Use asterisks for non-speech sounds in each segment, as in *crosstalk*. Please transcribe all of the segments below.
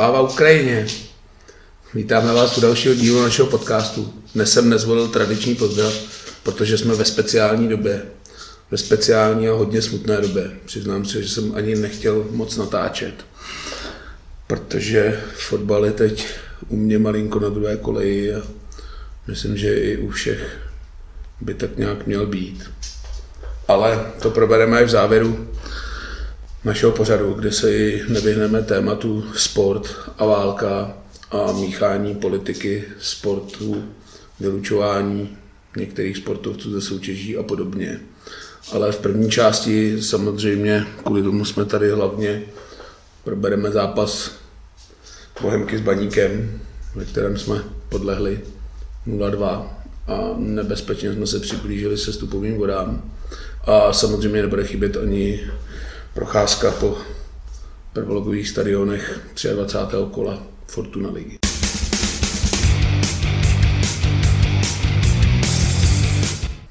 Sláva Ukrajině! Vítáme vás u dalšího dílu našeho podcastu. Dnes jsem nezvolil tradiční pozdrav, protože jsme ve speciální době. Ve speciální a hodně smutné době. Přiznám se, že jsem ani nechtěl moc natáčet, protože fotbal je teď u mě malinko na druhé koleji a myslím, že i u všech by tak nějak měl být. Ale to probereme i v závěru našeho pořadu, kde se i nevyhneme tématu sport a válka a míchání politiky, sportu, vylučování některých sportovců ze soutěží a podobně. Ale v první části samozřejmě, kvůli tomu jsme tady hlavně, probereme zápas Bohemky s Baníkem, ve kterém jsme podlehli 0-2 a nebezpečně jsme se přiblížili se stupovým vodám. A samozřejmě nebude chybět ani procházka po prvologových stadionech 23. kola Fortuna ligy.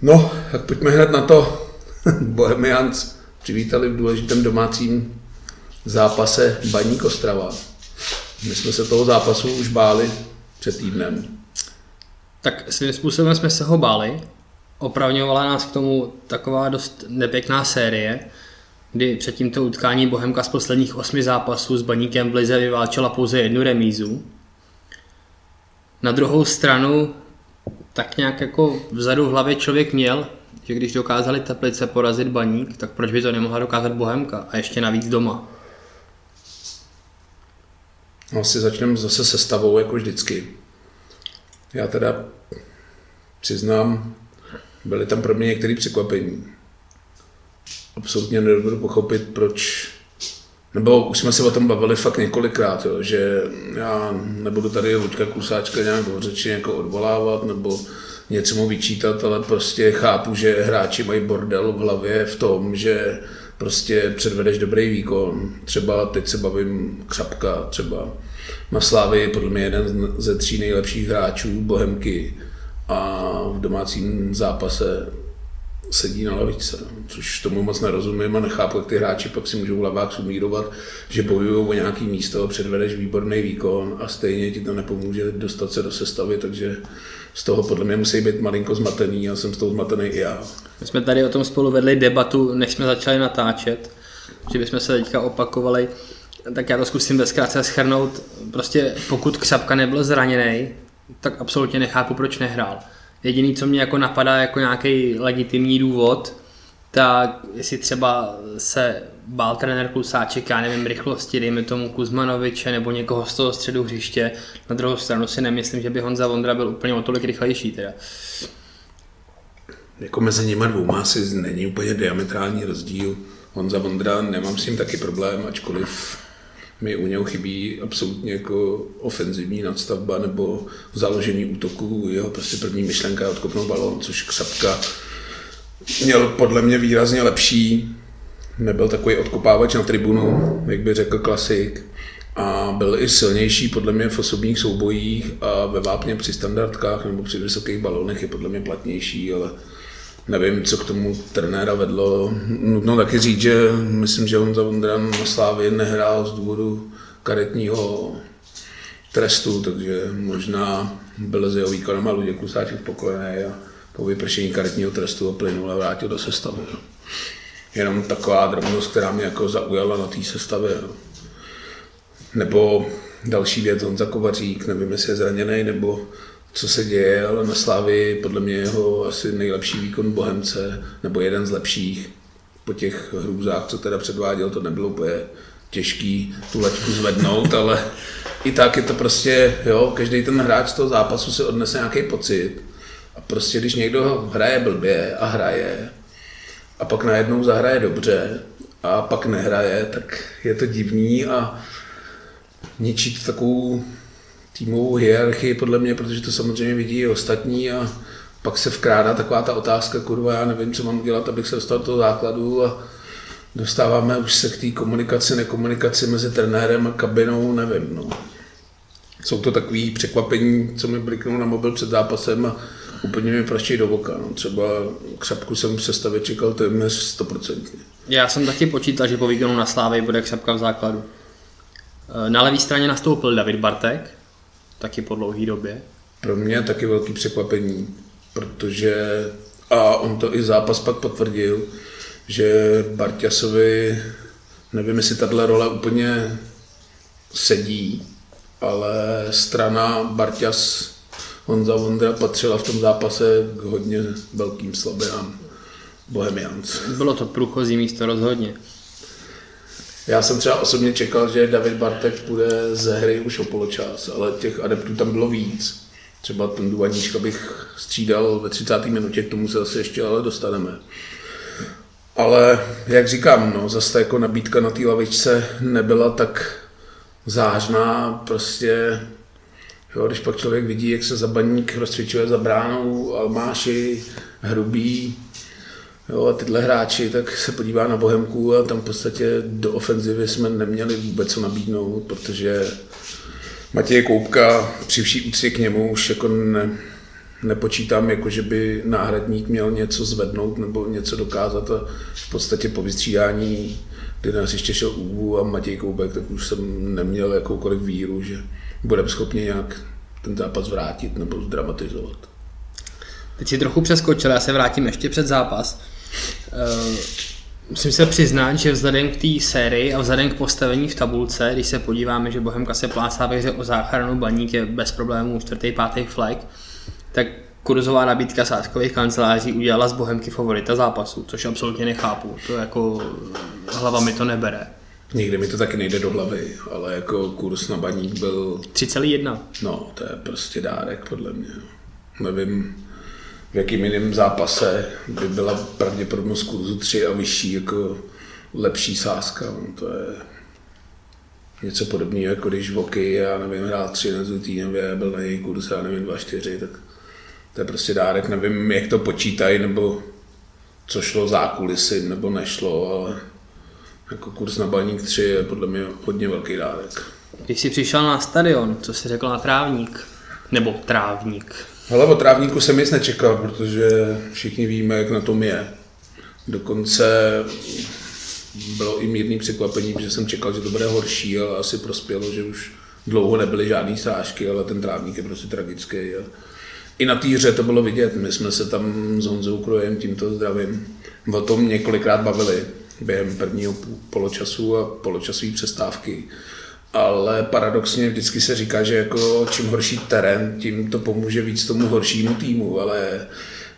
No, tak pojďme hned na to. *laughs* Bohemians přivítali v důležitém domácím zápase Baník Ostrava. My jsme se toho zápasu už báli před týdnem. Tak svým způsobem jsme se ho báli. Opravňovala nás k tomu taková dost nepěkná série, kdy před tímto utkání Bohemka z posledních osmi zápasů s Baníkem v Lize vyválčila pouze jednu remízu. Na druhou stranu tak nějak jako vzadu v hlavě člověk měl, že když dokázali Teplice porazit Baník, tak proč by to nemohla dokázat Bohemka a ještě navíc doma. No, asi začneme zase sestavou, jako vždycky. Já teda přiznám, byly tam pro mě některé překvapení absolutně nedovedu pochopit, proč nebo už jsme se o tom bavili fakt několikrát, jo, že já nebudu tady Luďka Klusáčka nějak do řeči jako odvolávat nebo něco mu vyčítat, ale prostě chápu, že hráči mají bordel v hlavě v tom, že prostě předvedeš dobrý výkon. Třeba teď se bavím Křapka, třeba na je podle mě jeden ze tří nejlepších hráčů Bohemky a v domácím zápase sedí na lavice, no. což tomu moc nerozumím a nechápu, jak ty hráči pak si můžou v lavách sumírovat, že bojují o nějaký místo, předvedeš výborný výkon a stejně ti to nepomůže dostat se do sestavy, takže z toho podle mě musí být malinko zmatený a jsem z toho zmatený i já. My jsme tady o tom spolu vedli debatu, než jsme začali natáčet, že bychom se teďka opakovali, tak já to zkusím bezkrátce schrnout. Prostě pokud Křapka nebyl zraněný, tak absolutně nechápu, proč nehrál. Jediný, co mě jako napadá jako nějaký legitimní důvod, tak jestli třeba se bál trenér Klusáček, já nevím, rychlosti, dejme tomu Kuzmanoviče nebo někoho z toho středu hřiště. Na druhou stranu si nemyslím, že by Honza Vondra byl úplně o tolik rychlejší teda. Jako mezi nimi dvouma asi není úplně diametrální rozdíl. Honza Vondra, nemám s ním taky problém, ačkoliv mi u něho chybí absolutně jako ofenzivní nadstavba nebo založení útoku. Jeho prostě první myšlenka je odkopnout balon, což Křapka měl podle mě výrazně lepší. Nebyl takový odkopávač na tribunu, jak by řekl klasik. A byl i silnější podle mě v osobních soubojích a ve vápně při standardkách nebo při vysokých balonech je podle mě platnější, ale nevím, co k tomu trenéra vedlo. Nutno taky říct, že myslím, že on za Vondran na Slávě nehrál z důvodu karetního trestu, takže možná byl z jeho výkonem a Luděk Klusáček spokojený a po vypršení karetního trestu plynul a vrátil do sestavy. Jenom taková drobnost, která mě jako zaujala na té sestavě. Nebo další věc, Honza Kovařík, nevím, jestli je zraněný, nebo co se děje, ale na Slávy podle mě jeho asi nejlepší výkon Bohemce, nebo jeden z lepších. Po těch hrůzách, co teda předváděl, to nebylo úplně těžký tu leťku zvednout, ale i tak je to prostě, jo, každý ten hráč z toho zápasu si odnese nějaký pocit. A prostě když někdo hraje blbě a hraje a pak najednou zahraje dobře a pak nehraje, tak je to divný a ničí to takovou týmovou hierarchii podle mě, protože to samozřejmě vidí i ostatní a pak se vkrádá taková ta otázka, kurva, já nevím, co mám dělat, abych se dostal do toho základu a dostáváme už se k té komunikaci, nekomunikaci mezi trenérem a kabinou, nevím, no. Jsou to takové překvapení, co mi bliknou na mobil před zápasem a úplně mi praští do voka. No. Třeba křapku jsem v sestavě čekal téměř 100%. Já jsem taky počítal, že po výkonu na Slávě bude křapka v základu. Eh, Na levé straně nastoupil David Bartek, taky po dlouhé době. Pro mě taky velký překvapení, protože, a on to i zápas pak potvrdil, že Barťasovi, nevím, jestli tahle role úplně sedí, ale strana Barťas Honza Vondra patřila v tom zápase k hodně velkým slabinám Bohemians. Bylo to průchozí místo rozhodně. Já jsem třeba osobně čekal, že David Bartek půjde ze hry už o poločas, ale těch adeptů tam bylo víc. Třeba ten Duvaníčka bych střídal ve 30. minutě, k tomu se zase ještě ale dostaneme. Ale jak říkám, no, zase jako nabídka na té lavičce nebyla tak zážná, prostě Jo, když pak člověk vidí, jak se zabaník rozcvičuje za bránou, Almáši, Hrubý, jo, a tyhle hráči, tak se podívá na Bohemku a tam v podstatě do ofenzivy jsme neměli vůbec co nabídnout, protože Matěj Koupka, při vší úctě k němu, už jako ne, nepočítám, jako že by náhradník měl něco zvednout nebo něco dokázat a v podstatě po vystřídání, kdy nás ještě šel Uvu a Matěj Koubek, tak už jsem neměl jakoukoliv víru, že budeme schopni nějak ten zápas vrátit nebo zdramatizovat. Teď si trochu přeskočil, já se vrátím ještě před zápas. Uh, musím se přiznat, že vzhledem k té sérii a vzhledem k postavení v tabulce, když se podíváme, že Bohemka se plácá ve hře o záchranu, baník je bez problémů čtvrtý, pátý flag, tak kurzová nabídka sáskových kanceláří udělala z Bohemky favorita zápasu, což absolutně nechápu. To jako hlava mi to nebere. Nikdy mi to taky nejde do hlavy, ale jako kurz na baník byl... 3,1. No, to je prostě dárek podle mě. Nevím, v jakým jiném zápase by byla pravděpodobnost kurzu 3 a vyšší jako lepší sázka. No, to je něco podobného, jako když Voky, já nevím, hrál 3 na Zutínově, byl na její kurz, já nevím, 2-4, tak to je prostě dárek. Nevím, jak to počítají, nebo co šlo zákulisy, nebo nešlo, ale jako kurz na baník 3 je podle mě hodně velký dárek. Když jsi přišel na stadion, co jsi řekl na trávník? Nebo trávník? Ale o trávníku jsem nic nečekal, protože všichni víme, jak na tom je. Dokonce bylo i mírný překvapení, protože jsem čekal, že to bude horší, ale asi prospělo, že už dlouho nebyly žádné srážky, ale ten trávník je prostě tragický. A I na té hře to bylo vidět. My jsme se tam s Honzou Krojem, tímto zdravím, o tom několikrát bavili během prvního poločasu a poločasové přestávky. Ale paradoxně vždycky se říká, že jako čím horší terén, tím to pomůže víc tomu horšímu týmu, ale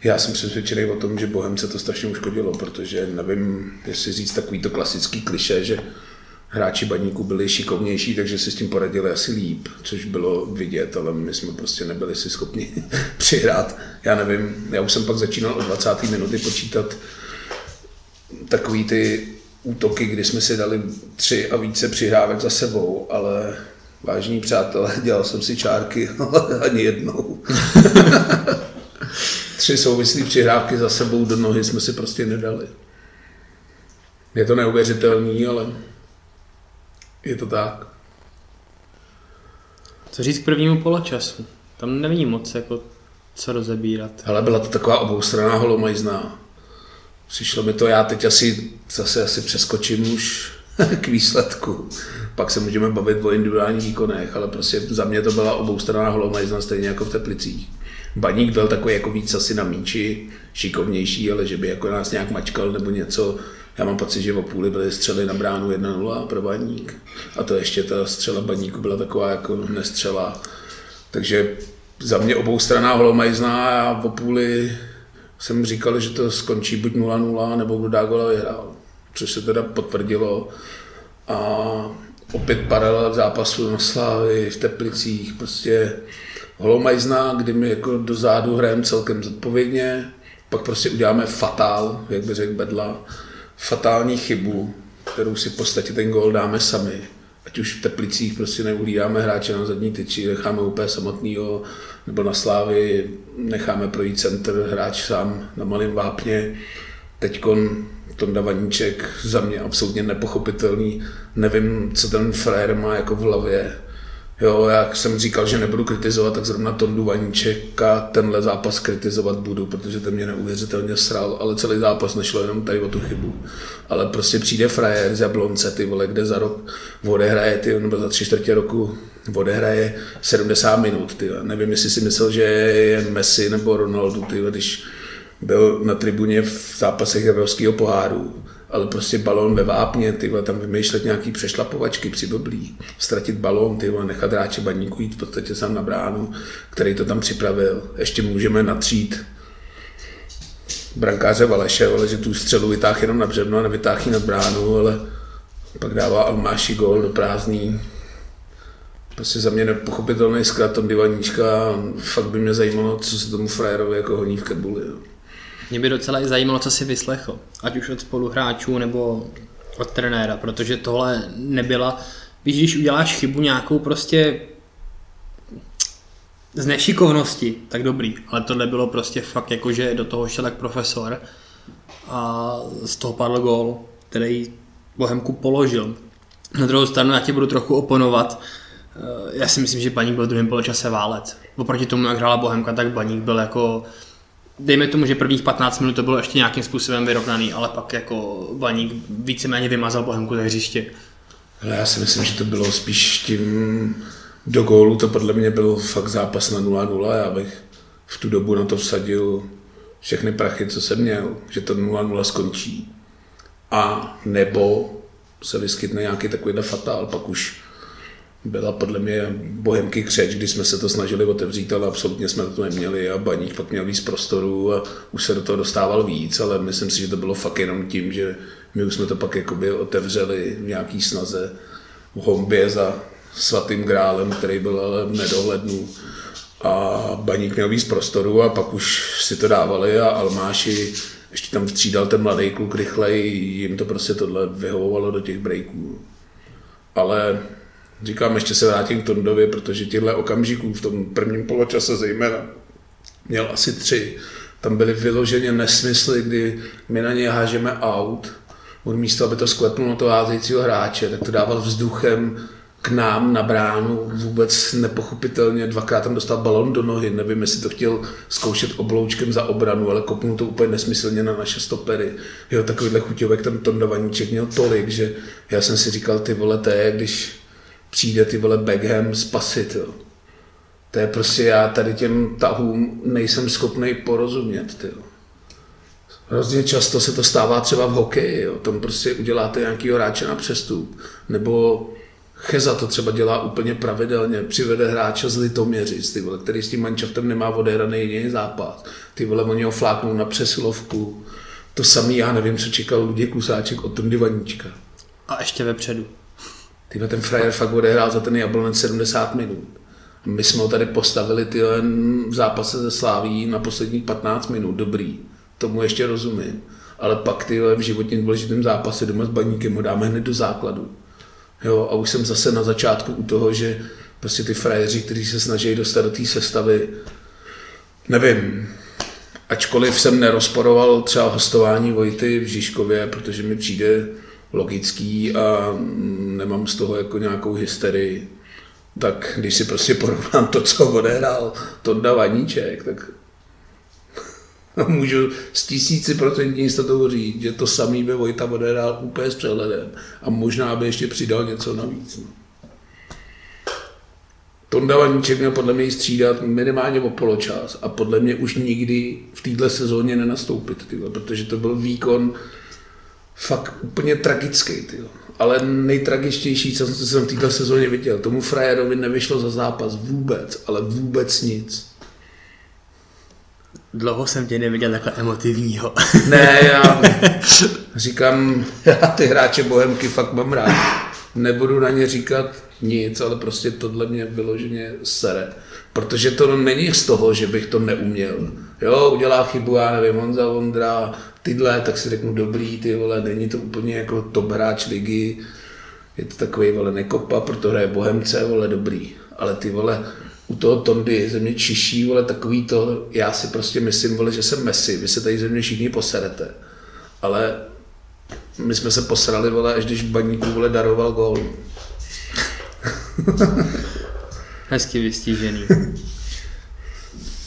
já jsem přesvědčený o tom, že Bohemce to strašně uškodilo, protože nevím, jestli říct takový to klasický kliše, že hráči baníku byli šikovnější, takže si s tím poradili asi líp, což bylo vidět, ale my jsme prostě nebyli si schopni *laughs* přihrát. Já nevím, já už jsem pak začínal od 20. minuty počítat takový ty útoky, kdy jsme si dali tři a více přihrávek za sebou, ale vážní přátelé, *laughs* dělal jsem si čárky, *laughs* ale ani jednou. *laughs* tři souvislé přihrávky za sebou do nohy jsme si prostě nedali. Je to neuvěřitelný, ale je to tak. Co říct k prvnímu poločasu? Tam není moc jako co rozebírat. Ale byla to taková oboustranná holomajzná. Přišlo mi to, já teď asi zase asi přeskočím už *laughs* k výsledku. Pak se můžeme bavit o individuálních výkonech, ale prostě za mě to byla oboustranná holomajzna stejně jako v Teplicích. Baník byl takový jako víc asi na míči, šikovnější, ale že by jako nás nějak mačkal nebo něco. Já mám pocit, že v půli byly střely na bránu 1-0 pro Baník. A to ještě ta střela Baníku byla taková jako nestřela. Takže za mě oboustranná holomajzná a v půli jsem říkal, že to skončí buď 0-0, nebo kdo dá gola vyhrál. Což se teda potvrdilo. A opět paralel zápasu na Slávy, v Teplicích, prostě holomajzná, kdy my jako do zádu hrajeme celkem zodpovědně, pak prostě uděláme fatál, jak by řekl Bedla, fatální chybu, kterou si v podstatě ten gol dáme sami. Ať už v Teplicích prostě neuhlídáme hráče na zadní tyči, necháme úplně samotného, nebo na Slávy necháme projít center, hráč sám na malém vápně. Teďkon Tonda Vaníček za mě absolutně nepochopitelný. Nevím, co ten frér má jako v hlavě. Jo, jak jsem říkal, že nebudu kritizovat, tak zrovna Tondu Vaníčeka tenhle zápas kritizovat budu, protože ten mě neuvěřitelně sral, ale celý zápas nešlo jenom tady o tu chybu. Ale prostě přijde frajer z Jablonce, ty vole, kde za rok odehraje, ty, nebo za tři čtvrtě roku odehraje 70 minut, ty. Nevím, jestli si myslel, že je Messi nebo Ronaldo, ty, když byl na tribuně v zápasech Evropského poháru ale prostě balón ve vápně, ty tam vymýšlet nějaký přešlapovačky při blblí, ztratit balón, ty nechat hráče baníku jít v podstatě sám na bránu, který to tam připravil. Ještě můžeme natřít brankáře Valeše, ale že tu střelu vytáhl jenom na břevno a nevytáhl nad bránu, ale pak dává Almáši gol do prázdný. Prostě za mě nepochopitelný zkrat Tom Divaníčka. Fakt by mě zajímalo, co se tomu frajerovi jako honí v Kabuli. Mě by docela i zajímalo, co si vyslechl, ať už od spoluhráčů nebo od trenéra, protože tohle nebyla, víš, když uděláš chybu nějakou prostě z nešikovnosti, tak dobrý, ale tohle bylo prostě fakt jako, že do toho šel jak profesor a z toho padl gól, který Bohemku položil. Na druhou stranu já ti budu trochu oponovat, eh, já si myslím, že Baník byl v druhém poločase válec. Oproti tomu, jak hrála Bohemka, tak Baník byl jako dejme tomu, že prvních 15 minut to bylo ještě nějakým způsobem vyrovnaný, ale pak jako Baník víceméně vymazal Bohemku ze hřiště. Ale já si myslím, že to bylo spíš tím do gólu, to podle mě byl fakt zápas na 0-0, já bych v tu dobu na to vsadil všechny prachy, co jsem měl, že to 0-0 skončí. A nebo se vyskytne nějaký takovýhle fatál, pak už byla podle mě bohemky křeč, když jsme se to snažili otevřít, ale absolutně jsme to neměli a Baník pak měl víc prostoru a už se do toho dostával víc, ale myslím si, že to bylo fakt jenom tím, že my už jsme to pak jakoby otevřeli v nějaký snaze v hombě za svatým grálem, který byl ale v nedohlednu a Baník měl víc prostoru a pak už si to dávali a Almáši ještě tam střídal ten mladý kluk rychleji, jim to prostě tohle vyhovovalo do těch breaků. Ale Říkám, ještě se vrátím k Tondovi, protože těchto okamžiků v tom prvním poločase zejména měl asi tři. Tam byly vyloženě nesmysly, kdy my na něj hážeme out, on místo, aby to sklepnul na toho házejícího hráče, tak to dával vzduchem k nám na bránu, vůbec nepochopitelně, dvakrát tam dostal balon do nohy, nevím, jestli to chtěl zkoušet obloučkem za obranu, ale kopnul to úplně nesmyslně na naše stopery. Jo, takovýhle chuťovek ten Tonda Vaníček měl tolik, že já jsem si říkal, ty vole, to je, když přijde ty vole Beckham spasit. Jo. To je prostě já tady těm tahům nejsem schopný porozumět. Ty. Hrozně často se to stává třeba v hokeji, jo. tam prostě uděláte nějaký hráče na přestup, nebo Cheza to třeba dělá úplně pravidelně, přivede hráče z Litoměřic, ty vole, který s tím mančaftem nemá odehraný jediný zápas. Ty vole, oni ho fláknou na přesilovku. To samý, já nevím, co čekal Luděk Klusáček od Tondy Vaníčka. A ještě vepředu. Tyhle ten frajer fakt odehrál za ten jablonec 70 minut. My jsme ho tady postavili ty v zápase ze Sláví na posledních 15 minut, dobrý, tomu ještě rozumím. Ale pak ty v životně důležitém zápase doma s baníkem ho dáme hned do základu. Jo, a už jsem zase na začátku u toho, že prostě ty frajeři, kteří se snaží dostat do té sestavy, nevím, ačkoliv jsem nerozporoval třeba hostování Vojty v Žižkově, protože mi přijde logický a nemám z toho jako nějakou hysterii, tak když si prostě porovnám to, co odehrál Tonda Vaníček, tak můžu s tisíci procentní jistotou říct, že to samý by Vojta odehrál úplně s přehledem a možná by ještě přidal něco navíc. No. Tonda Vaníček měl podle mě střídat minimálně o poločas a podle mě už nikdy v této sezóně nenastoupit, tyhle, protože to byl výkon fakt úplně tragický. Tyjo. Ale nejtragičtější, co jsem v této sezóně viděl, tomu frajerovi nevyšlo za zápas vůbec, ale vůbec nic. Dlouho jsem tě neviděl takhle emotivního. Ne, já *laughs* říkám, já ty hráče Bohemky fakt mám rád. Nebudu na ně říkat nic, ale prostě tohle mě vyloženě sere. Protože to není z toho, že bych to neuměl. Jo, udělá chybu, já nevím, Honza Vondra, tyhle, tak si řeknu dobrý, ty vole, není to úplně jako top hráč ligy, je to takový vole nekopa, proto hraje Bohemce, vole, dobrý. Ale ty vole, u toho Tondy ze mě čiší, vole, takový to, já si prostě myslím, vole, že jsem Messi, vy se tady ze mě všichni poserete. Ale my jsme se posrali, vole, až když baníku, vole, daroval gól. Hezky vystížený. *laughs*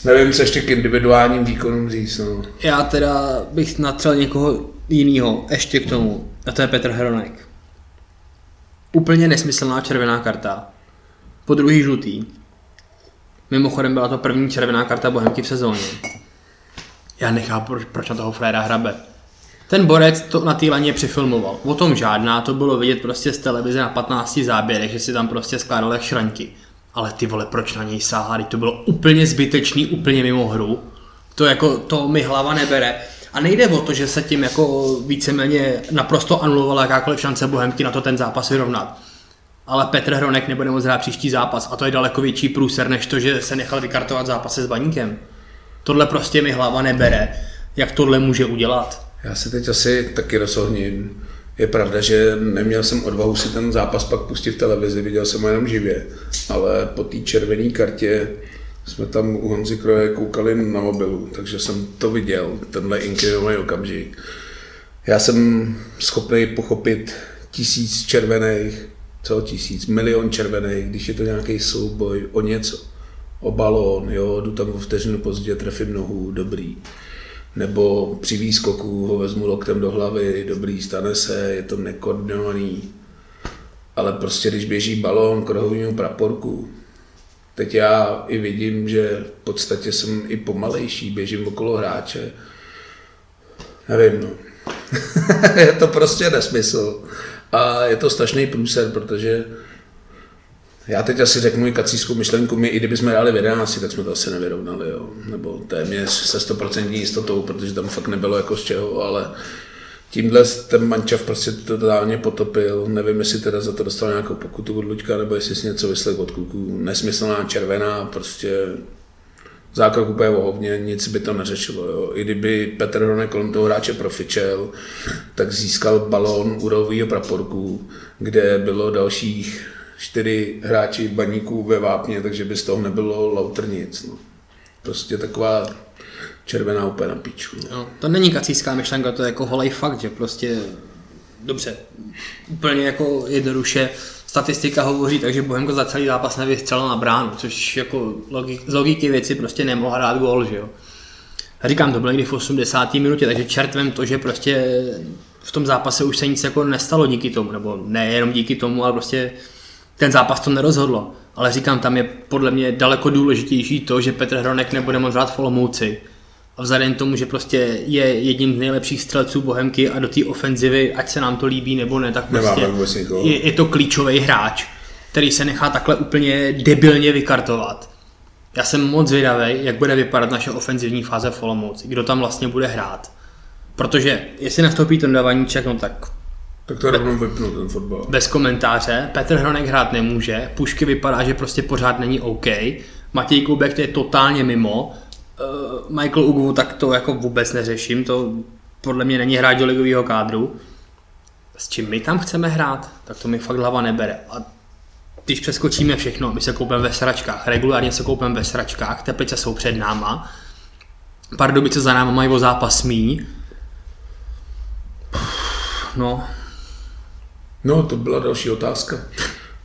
Nevím, co ještě k individuálním výkonům říct. No. Já teda bych natřel někoho jiného ještě k tomu. A to je Petr Hronek. Úplně nesmyslná červená karta. Po druhý žlutý. Mimochodem byla to první červená karta Bohemky v sezóně. Já nechápu, proč, proč na toho Fréra hrabe. Ten borec to na té laně přifilmoval. O tom žádná, to bylo vidět prostě z televize na 15 záběrech, že si tam prostě skládal jak šraňky. Ale ty vole, proč na něj sáhá? To bylo úplně zbytečný, úplně mimo hru. To jako, to mi hlava nebere. A nejde o to, že se tím jako víceméně naprosto anulovala jakákoliv šance Bohemky na to ten zápas vyrovnat. Ale Petr Hronek nebude moc hrát příští zápas a to je daleko větší průser, než to, že se nechal vykartovat zápasy s Baníkem. Tohle prostě mi hlava nebere, jak tohle může udělat. Já se teď asi taky rozohním. Je pravda, že neměl jsem odvahu si ten zápas pak pustit v televizi, viděl jsem ho jenom živě, ale po té červené kartě jsme tam u Honzy Kroje koukali na mobilu, takže jsem to viděl, tenhle inklinovaný okamžik. Já jsem schopný pochopit tisíc červených, co tisíc, milion červených, když je to nějaký souboj o něco, o balón, jo, jdu tam o vteřinu pozdě, trefím nohu, dobrý. Nebo při výskoku ho vezmu loktem do hlavy, dobrý, stane se, je to nekoordinovaný. Ale prostě když běží balón k rohovému praporku, Teď já i vidím, že v podstatě jsem i pomalejší, běžím okolo hráče. Nevím, no. *laughs* je to prostě nesmysl. A je to strašný průser, protože já teď asi řeknu i kacískou myšlenku, my i kdybychom hráli v 11, tak jsme to asi nevyrovnali, jo. nebo téměř se 100% jistotou, protože tam fakt nebylo jako z čeho, ale tímhle ten mančav prostě totálně potopil. Nevím, jestli teda za to dostal nějakou pokutu od Luďka, nebo jestli si něco vyslech od kluků. Nesmyslná červená, prostě zákrok úplně ohovně, nic by to neřešilo. Jo. I kdyby Petr Hronek kolem toho hráče profičel, tak získal balón u rovýho praporku, kde bylo dalších čtyři hráči baníků ve vápně, takže by z toho nebylo lauter nic. No. Prostě taková červená úplně na píču. No. to není kacíská myšlenka, to je jako holej fakt, že prostě dobře, úplně jako jednoduše statistika hovoří, takže Bohemko za celý zápas nevystřelil na bránu, což jako logik, z logiky věci prostě nemohl hrát gól, že jo. A říkám, to bylo někdy v 80. minutě, takže čertvem to, že prostě v tom zápase už se nic jako nestalo díky tomu, nebo nejenom díky tomu, ale prostě ten zápas to nerozhodlo. Ale říkám, tam je podle mě daleko důležitější to, že Petr Hronek nebude moc hrát v Olomouci, a vzhledem k tomu, že prostě je jedním z nejlepších střelců Bohemky a do té ofenzivy, ať se nám to líbí nebo ne, tak prostě je, je to klíčový hráč, který se nechá takhle úplně debilně vykartovat. Já jsem moc zvědavý, jak bude vypadat naše ofenzivní fáze v Olomouci, kdo tam vlastně bude hrát. Protože jestli nastoupí ten Davaníček, no tak tak to rovnou vypnu ten fotbal. Bez komentáře. Petr Hronek hrát nemůže. Pušky vypadá, že prostě pořád není OK. Matěj Klubek je totálně mimo uh, Michael Ugu, tak to jako vůbec neřeším, to podle mě není hráč do ligového kádru. S čím my tam chceme hrát, tak to mi fakt hlava nebere. A když přeskočíme všechno, my se koupíme ve sračkách, regulárně se koupíme ve sračkách, Teplice jsou před náma, Pardubice za náma mají o zápas míň. No. No, to byla další otázka.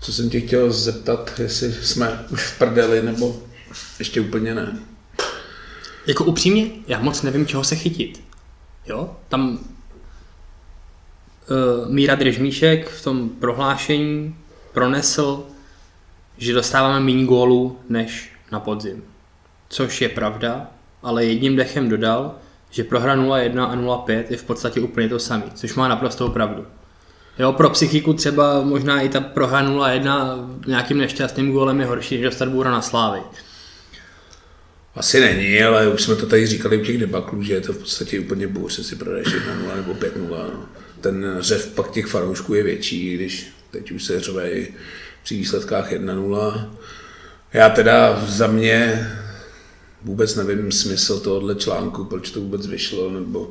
Co jsem tě chtěl zeptat, jestli jsme už v prdeli, nebo ještě úplně ne. Jako upřímně, já moc nevím, čeho se chytit. Jo, tam uh, Míra Držmíšek v tom prohlášení pronesl, že dostáváme méně gólů než na podzim. Což je pravda, ale jedním dechem dodal, že prohra 0-1 a 0-5 je v podstatě úplně to samé, což má naprostou pravdu. Jo, pro psychiku třeba možná i ta prohra 0-1 nějakým nešťastným gólem je horší, než dostat bůra na slávy. Asi není, ale už jsme to tady říkali u těch debaklů, že je to v podstatě úplně bůř, si prodaješ 1-0 nebo 5-0. No. Ten řev pak těch fanoušků je větší, když teď už se řve i při výsledkách 1-0. Já teda za mě vůbec nevím smysl tohohle článku, proč to vůbec vyšlo, nebo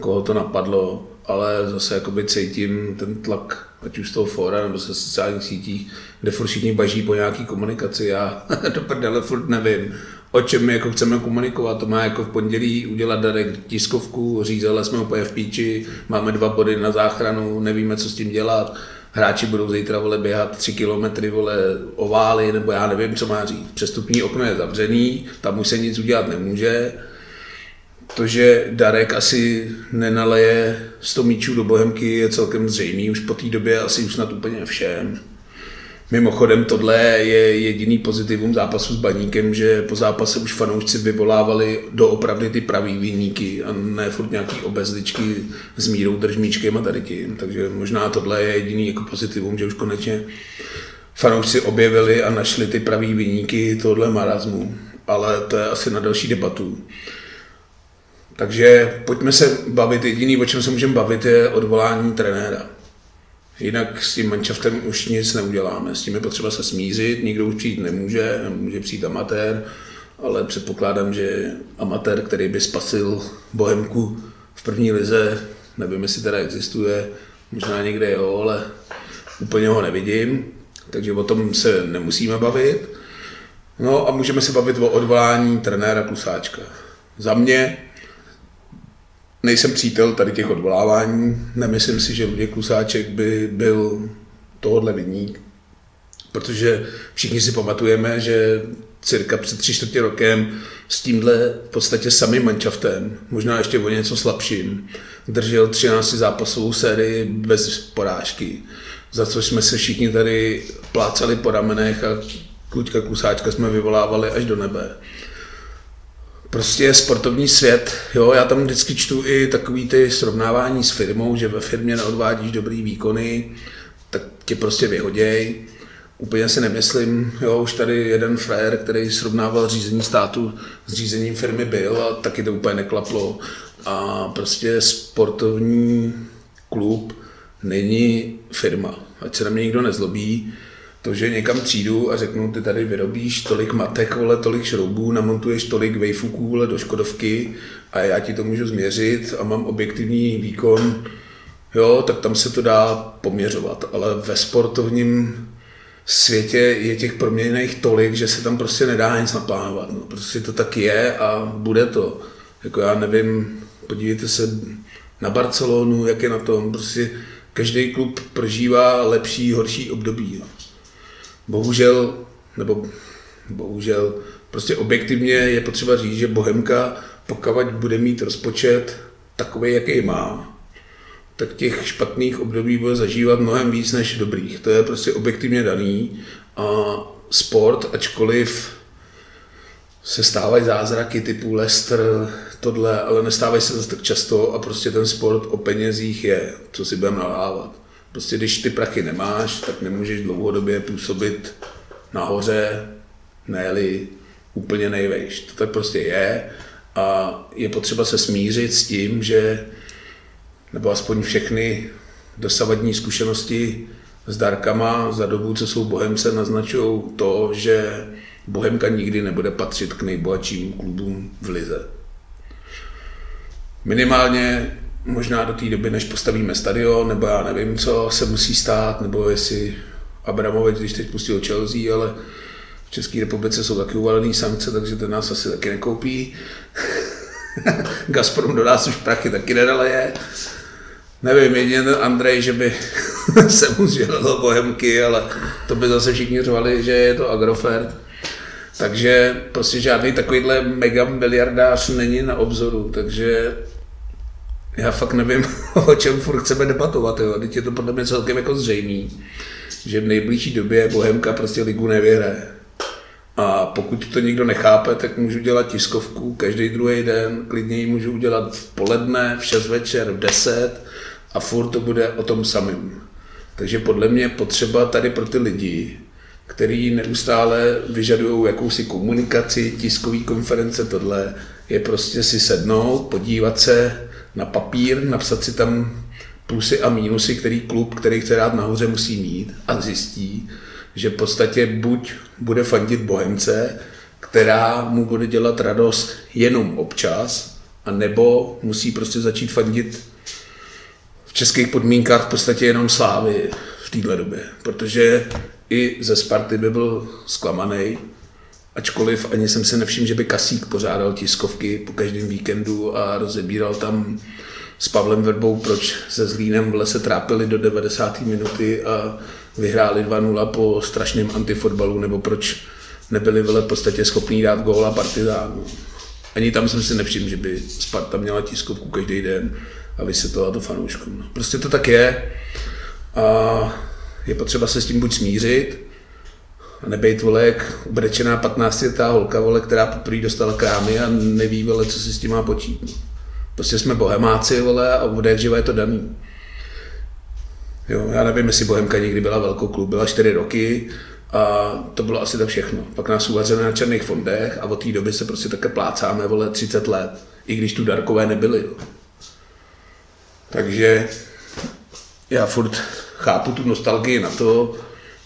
koho to napadlo, ale zase jakoby cítím ten tlak, ať už z toho fora nebo se sociálních sítích, kde furt všichni baží po nějaký komunikaci. Já *laughs* do prdele furt nevím o čem my jako chceme komunikovat. To má jako v pondělí udělat Darek tiskovku, řízele jsme úplně v píči, máme dva body na záchranu, nevíme, co s tím dělat. hráči budou zítra vole běhat tři kilometry vole ovály, nebo já nevím, co má říct. Přestupní okno je zavřený, tam už se nic udělat nemůže. To, že Darek asi nenaleje 100 míčů do Bohemky je celkem zřejmý, už po té době asi už snad úplně všem. Mimochodem tohle je jediný pozitivum zápasu s Baníkem, že po zápase už fanoušci vyvolávali doopravdy ty pravý výníky a ne furt nějaký obezličky s mírou držmíčkem a tady tím. Takže možná tohle je jediný jako pozitivum, že už konečně fanoušci objevili a našli ty pravý výníky tohle marazmu. Ale to je asi na další debatu. Takže pojďme se bavit, jediný, o čem se můžeme bavit, je odvolání trenéra. Jinak s tím manšaftem už nic neuděláme. S tím je potřeba se smířit, nikdo už přijít nemůže, může přijít amatér, ale předpokládám, že amatér, který by spasil Bohemku v první lize, nevím, jestli teda existuje, možná někde jo, ale úplně ho nevidím, takže o tom se nemusíme bavit. No a můžeme se bavit o odvolání trenéra Klusáčka. Za mě nejsem přítel tady těch odvolávání. Nemyslím si, že Luděk Klusáček by byl tohohle vidník, protože všichni si pamatujeme, že cirka před tři čtvrtě rokem s tímhle v podstatě samým manšaftem, možná ještě o něco slabším, držel 13 zápasovou sérii bez porážky, za což jsme se všichni tady plácali po ramenech a Kluďka Klusáčka jsme vyvolávali až do nebe prostě sportovní svět, jo, já tam vždycky čtu i takový ty srovnávání s firmou, že ve firmě neodvádíš dobrý výkony, tak tě prostě vyhoděj. Úplně si nemyslím, jo, už tady jeden frajer, který srovnával řízení státu s řízením firmy byl a taky to úplně neklaplo. A prostě sportovní klub není firma, ať se na mě nikdo nezlobí, to, že někam přijdu a řeknu, ty tady vyrobíš tolik matek, vole, tolik šroubů, namontuješ tolik vejfuků vole, do Škodovky a já ti to můžu změřit a mám objektivní výkon, jo, tak tam se to dá poměřovat. Ale ve sportovním světě je těch proměněných tolik, že se tam prostě nedá nic naplánovat. No, prostě to tak je a bude to. Jako já nevím, podívejte se na Barcelonu, jak je na tom. Prostě každý klub prožívá lepší, horší období. No bohužel, nebo bohužel, prostě objektivně je potřeba říct, že Bohemka, pokud bude mít rozpočet takový, jaký má, tak těch špatných období bude zažívat mnohem víc než dobrých. To je prostě objektivně daný. A sport, ačkoliv se stávají zázraky typu Leicester, tohle, ale nestávají se zase tak často a prostě ten sport o penězích je, co si budeme nalávat. Prostě když ty prachy nemáš, tak nemůžeš dlouhodobě působit nahoře, ne úplně nejvejš. To tak prostě je a je potřeba se smířit s tím, že nebo aspoň všechny dosavadní zkušenosti s dárkama za dobu, co jsou Bohemce, naznačují to, že Bohemka nikdy nebude patřit k nejbohatším klubům v lize. Minimálně možná do té doby, než postavíme stadion, nebo já nevím, co se musí stát, nebo jestli Abramovič, když teď pustil Chelsea, ale v České republice jsou taky uvalený sankce, takže ten nás asi taky nekoupí. *laughs* Gazprom do nás už prachy taky nedaleje. Nevím, jedině Andrej, že by *laughs* se mu zdělalo bohemky, ale to by zase všichni řvali, že je to Agrofert. Takže prostě žádný takovýhle mega miliardář není na obzoru, takže já fakt nevím, *laughs* o čem furt chceme debatovat. Jo. Teď je to podle mě celkem jako zřejmý, že v nejbližší době Bohemka prostě ligu nevyhraje. A pokud to nikdo nechápe, tak můžu dělat tiskovku každý druhý den, klidně ji můžu udělat v poledne, v 6 večer, v 10 a furt to bude o tom samém. Takže podle mě potřeba tady pro ty lidi, který neustále vyžadují jakousi komunikaci, tiskový konference, tohle, je prostě si sednout, podívat se, na papír, napsat si tam plusy a mínusy, který klub, který chce dát nahoře, musí mít a zjistí, že v podstatě buď bude fandit Bohemce, která mu bude dělat radost jenom občas, a nebo musí prostě začít fandit v českých podmínkách v podstatě jenom slávy v této době, protože i ze Sparty by byl zklamaný, ačkoliv ani jsem se nevšiml, že by Kasík pořádal tiskovky po každém víkendu a rozebíral tam s Pavlem Verbou, proč se Zlínem v lese trápili do 90. minuty a vyhráli 2-0 po strašném antifotbalu, nebo proč nebyli v podstatě schopní dát góla Partizánu. Ani tam jsem si nevšiml, že by Sparta měla tiskovku každý den a vysvětlila to fanouškům. No. Prostě to tak je a je potřeba se s tím buď smířit, nebejt vole jak ubrečená 15 letá holka, vole, která poprvé dostala krámy a neví, vole, co si s tím má počít. Prostě jsme bohemáci, vole, a od jak je to daný. Jo, já nevím, jestli Bohemka někdy byla velkou klub, byla 4 roky a to bylo asi tak všechno. Pak nás uvařili na černých fondech a od té doby se prostě také plácáme, vole, 30 let, i když tu Darkové nebyly. Jo. Takže já furt chápu tu nostalgii na to,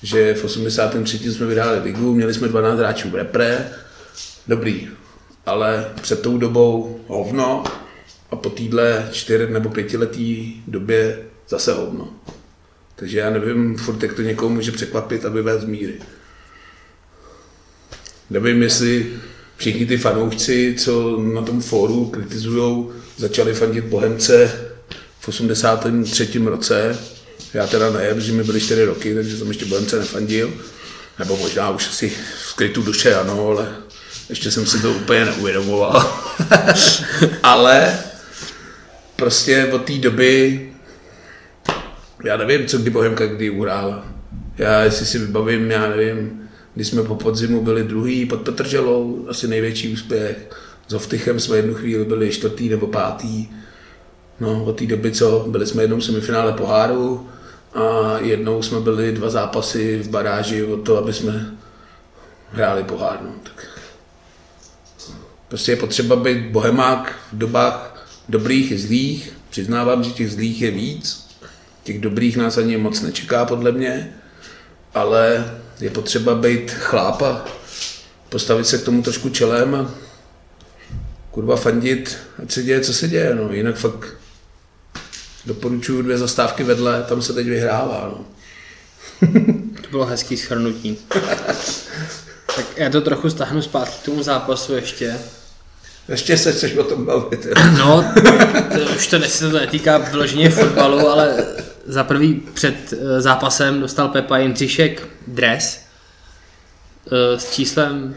že v 83. jsme vyhráli ligu, měli jsme 12 hráčů v repre, dobrý, ale před tou dobou hovno a po týdle čtyři nebo pětiletý době zase hovno. Takže já nevím furt, jak to někoho může překvapit, aby vést míry. Nevím, jestli všichni ty fanoušci, co na tom fóru kritizují, začali fandit Bohemce v 83. roce. Já teda ne, protože mi byly 4 roky, takže jsem ještě Bohemce nefandil. Nebo možná už asi v skrytu duše, ano, ale ještě jsem si to úplně neuvědomoval. *laughs* ale prostě od té doby já nevím, co kdy Bohemka kdy uhrála. Já jestli si vybavím, já nevím, když jsme po podzimu byli druhý pod Petrželou, asi největší úspěch. S Ovtychem jsme jednu chvíli byli čtvrtý nebo pátý. No, od té doby, co byli jsme jednou v semifinále poháru a jednou jsme byli dva zápasy v baráži o to, aby jsme hráli pohár. No, tak. Prostě je potřeba být bohemák v dobách dobrých i zlých. Přiznávám, že těch zlých je víc, Těch dobrých nás ani moc nečeká, podle mě, ale je potřeba být chlápa, postavit se k tomu trošku čelem a kurva fandit, ať se děje, co se děje. No. Jinak fakt doporučuju dvě zastávky vedle, tam se teď vyhrává. No. to bylo hezký schrnutí. *laughs* tak já to trochu stáhnu zpátky k tomu zápasu ještě. Ještě se chceš o tom bavit. *clears throat* no, to, už to, se to netýká vyloženě fotbalu, ale za prvý před eh, zápasem dostal Pepa Jindřišek dres eh, s číslem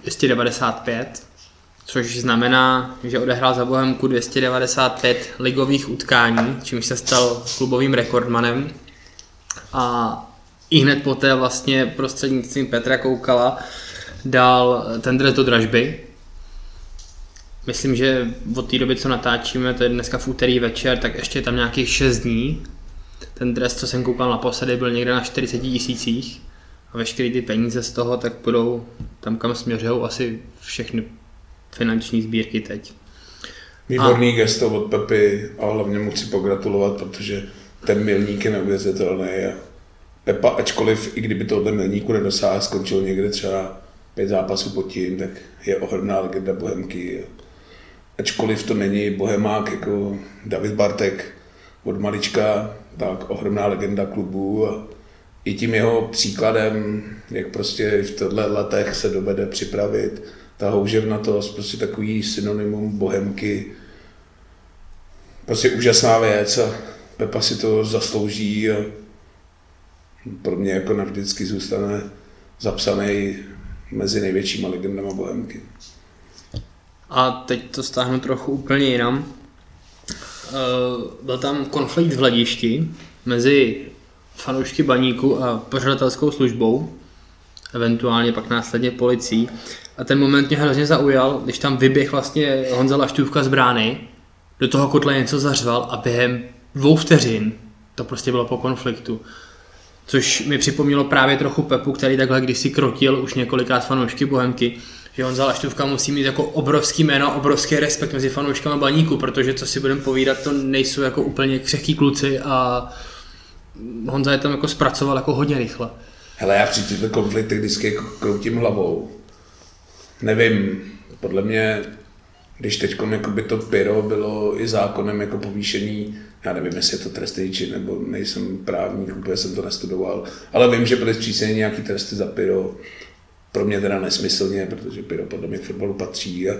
295, což znamená, že odehrál za Bohemku 295 ligových utkání, čímž se stal klubovým rekordmanem. A i hned poté vlastně prostřednictvím Petra Koukala dal ten dres do dražby, Myslím, že od té doby, co natáčíme, to je dneska v úterý večer, tak ještě je tam nějakých 6 dní. Ten dres, co jsem koukal naposledy, byl někde na 40 tisících a veškeré ty peníze z toho tak budou tam, kam směřují asi všechny finanční sbírky teď. Výborný a... gesto od Pepy a hlavně mu chci pogratulovat, protože ten milník je neuvěřitelný. Pepa, ačkoliv i kdyby tohle milníku nedosáhl, skončil někde třeba pět zápasů pod tím, tak je ohromná legenda Bohemky ačkoliv to není bohemák jako David Bartek od malička, tak ohromná legenda klubu a i tím jeho příkladem, jak prostě v těchto letech se dovede připravit, ta houževnatost, prostě takový synonymum bohemky, prostě úžasná věc a Pepa si to zaslouží a pro mě jako navždycky zůstane zapsaný mezi největšíma legendama bohemky. A teď to stáhnu trochu úplně jinam. Eh, byl tam konflikt v hledišti mezi fanoušky baníku a pořadatelskou službou, eventuálně pak následně policií. A ten moment mě hrozně zaujal, když tam vyběh vlastně Honza Laštůvka z brány, do toho kotle něco zařval a během dvou vteřin to prostě bylo po konfliktu. Což mi připomnělo právě trochu Pepu, který takhle kdysi krotil už několikrát fanoušky Bohemky, že Honza Laštůvka musí mít jako obrovský jméno, obrovský respekt mezi fanouškama baníku, protože co si budeme povídat, to nejsou jako úplně křehký kluci a Honza je tam jako zpracoval jako hodně rychle. Hele, já při těchto konfliktech vždycky jako kroutím hlavou. Nevím, podle mě, když teď to pyro bylo i zákonem jako povýšený, já nevím, jestli je to trestný čin, nebo nejsem právník, úplně jsem to nestudoval, ale vím, že byly zpřísněny nějaký tresty za pyro, pro mě teda nesmyslně, protože pyro podle mě k fotbalu patří. A,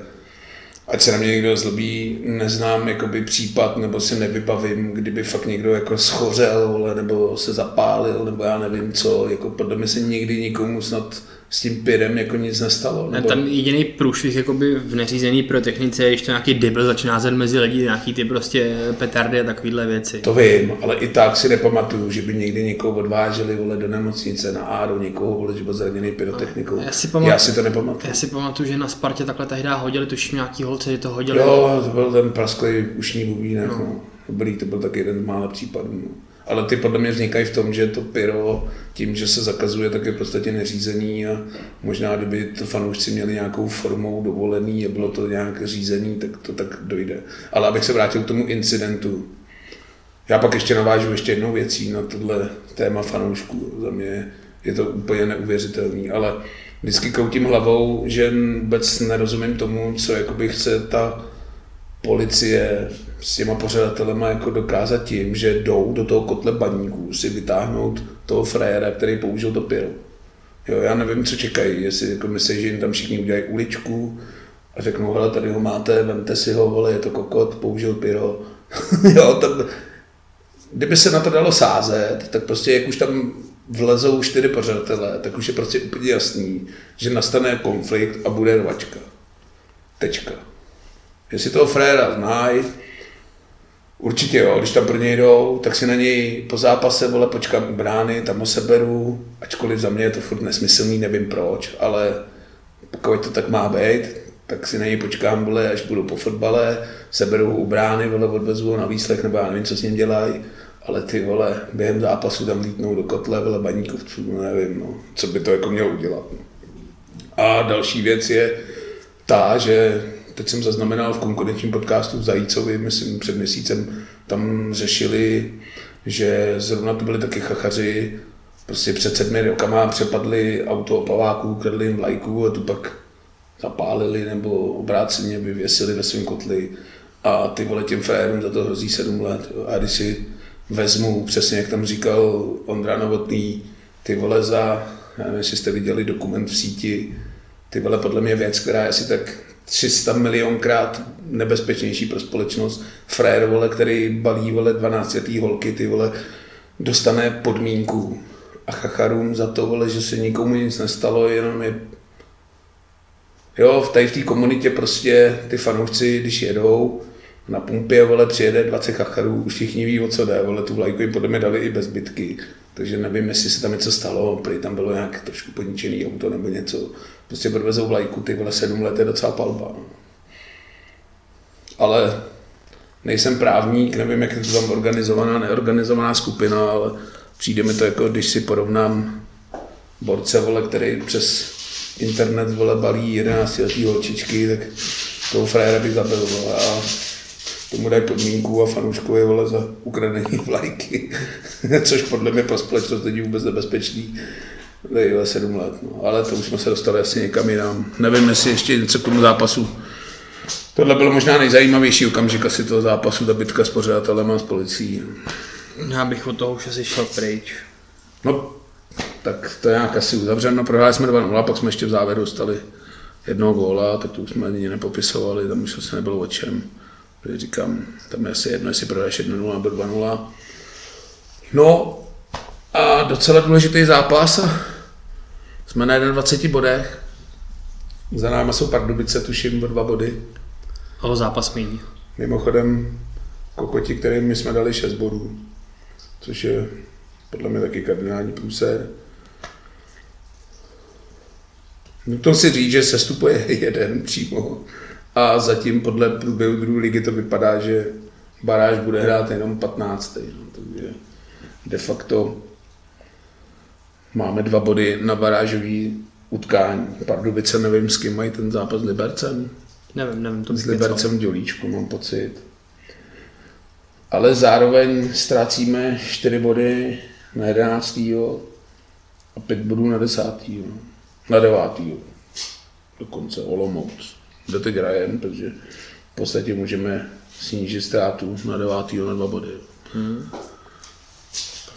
ať se na mě někdo zlobí, neznám jakoby případ, nebo si nevybavím, kdyby fakt někdo jako schořel, nebo se zapálil, nebo já nevím co, jako podle mě se nikdy nikomu snad s tím pirem jako nic nestalo. Nebo... Tam jediný průšvih jakoby v neřízený technice je, že to nějaký debil začíná házet mezi lidi, nějaký ty prostě petardy a takovéhle věci. To vím, ale i tak si nepamatuju, že by někdy někoho odváželi vole, do nemocnice na A, do někoho, vole, že byl zraněný pyrotechnikou. Já si, pamatuju, já si to nepamatuju. Já si pamatuju, že na Spartě takhle tehdy hodili tuším nějaký holce, že to hodili. Jo, to byl ten prasklý ušní bubínek. No. No. Dobrý, to byl taky jeden z mála případů. No ale ty podle mě vznikají v tom, že to pyro tím, že se zakazuje, tak je v podstatě neřízený a možná kdyby to fanoušci měli nějakou formou dovolený a bylo to nějak řízený, tak to tak dojde. Ale abych se vrátil k tomu incidentu, já pak ještě navážu ještě jednou věcí na tohle téma fanoušků. Za mě je to úplně neuvěřitelný, ale vždycky koutím hlavou, že vůbec nerozumím tomu, co jakoby chce ta policie s těma pořadatelema jako dokázat tím, že jdou do toho kotle baníků si vytáhnout toho frajera, který použil to pyro. Jo, já nevím, co čekají, jestli jako myslí, že jim tam všichni udělají uličku a řeknou, hele, tady ho máte, vemte si ho, vole, je to kokot, použil pyro. *laughs* jo, tam, kdyby se na to dalo sázet, tak prostě jak už tam vlezou čtyři pořadatelé, tak už je prostě úplně jasný, že nastane konflikt a bude rvačka. Tečka. Jestli toho fréra znají, určitě jo, když tam pro něj jdou, tak si na něj po zápase vole počkám u brány, tam ho seberu, ačkoliv za mě je to furt nesmyslný, nevím proč, ale pokud to tak má být, tak si na něj počkám, vole, až budu po fotbale, seberu ho u brány, vole, odvezu ho na výslech, nebo já nevím, co s ním dělají, ale ty vole, během zápasu tam lítnou do kotle, vole, baníkovců, no nevím, no, co by to jako mělo udělat. No. A další věc je ta, že teď jsem zaznamenal v konkurenčním podcastu v Zajícovi, myslím před měsícem, tam řešili, že zrovna to byli taky chachaři, prostě před sedmi rokama přepadli auto opaváků, kradli jim vlajku a tu pak zapálili nebo obráceně vyvěsili ve svém kotli a ty vole těm frajerům za to hrozí sedm let. A když si vezmu, přesně jak tam říkal Ondra Novotný, ty vole za, já nevím, jestli jste viděli dokument v síti, ty vole podle mě věc, která je asi tak 300 milionkrát nebezpečnější pro společnost. Frér, vole, který balí vole 12 holky, ty vole, dostane podmínku a chacharům za to, vole, že se nikomu nic nestalo, jenom je Jo, v tady v té komunitě prostě ty fanoušci, když jedou, na pumpě, vole, přijede 20 chacharů, všichni ví, o co jde, vole, tu vlajku jim podle mě dali i bez bytky, takže nevím, jestli se tam něco stalo, prý tam bylo nějak trošku poničený auto nebo něco, prostě podvezou vlajku, ty vole, sedm let je docela palba. Ale nejsem právník, nevím, jak je to tam organizovaná, neorganizovaná skupina, ale přijde mi to jako, když si porovnám borce, vole, který přes internet, vole, balí 11 letý holčičky, tak toho frajera bych zabil, vole, a tomu dají podmínku a fanouškovi vole za ukradení *laughs* vlajky, což podle mě pro společnost není vůbec nebezpečný. Dejle sedm let, no. ale to už jsme se dostali asi někam jinam. Nevím, jestli ještě něco k tomu zápasu. Tohle byl možná nejzajímavější okamžik asi toho zápasu, ta bitka s pořadatelem a s policií. Já bych od toho už asi šel pryč. No, tak to je nějak asi uzavřeno. Prohráli jsme 2-0, pak jsme ještě v závěru dostali jednoho góla, tak to už jsme ani nepopisovali, tam už asi nebylo o čem. Protože říkám, tam je asi jedno, jestli prodáš 1-0 nebo 2-0. No a docela důležitý zápas jsme na 21 bodech. Za náma jsou Pardubice, tuším, o dva body. A o zápas méně. Mimochodem, kokoti, kterým my jsme dali 6 bodů, což je podle mě taky kardinální průser. Nutno si říct, že sestupuje *laughs* jeden přímo a zatím podle průběhu druhé ligy to vypadá, že baráž bude hrát jenom 15. No, takže de facto máme dva body na barážový utkání. Pardubice nevím, s kým mají ten zápas s Libercem. Nevím, nevím. To s Libercem Dělíčku, mám pocit. Ale zároveň ztrácíme 4 body na 11. a 5 bodů na 10. Na 9. Dokonce Olomouc kde teď hrajeme, takže v podstatě můžeme snížit ztrátu na 9. na 2 body. Hmm.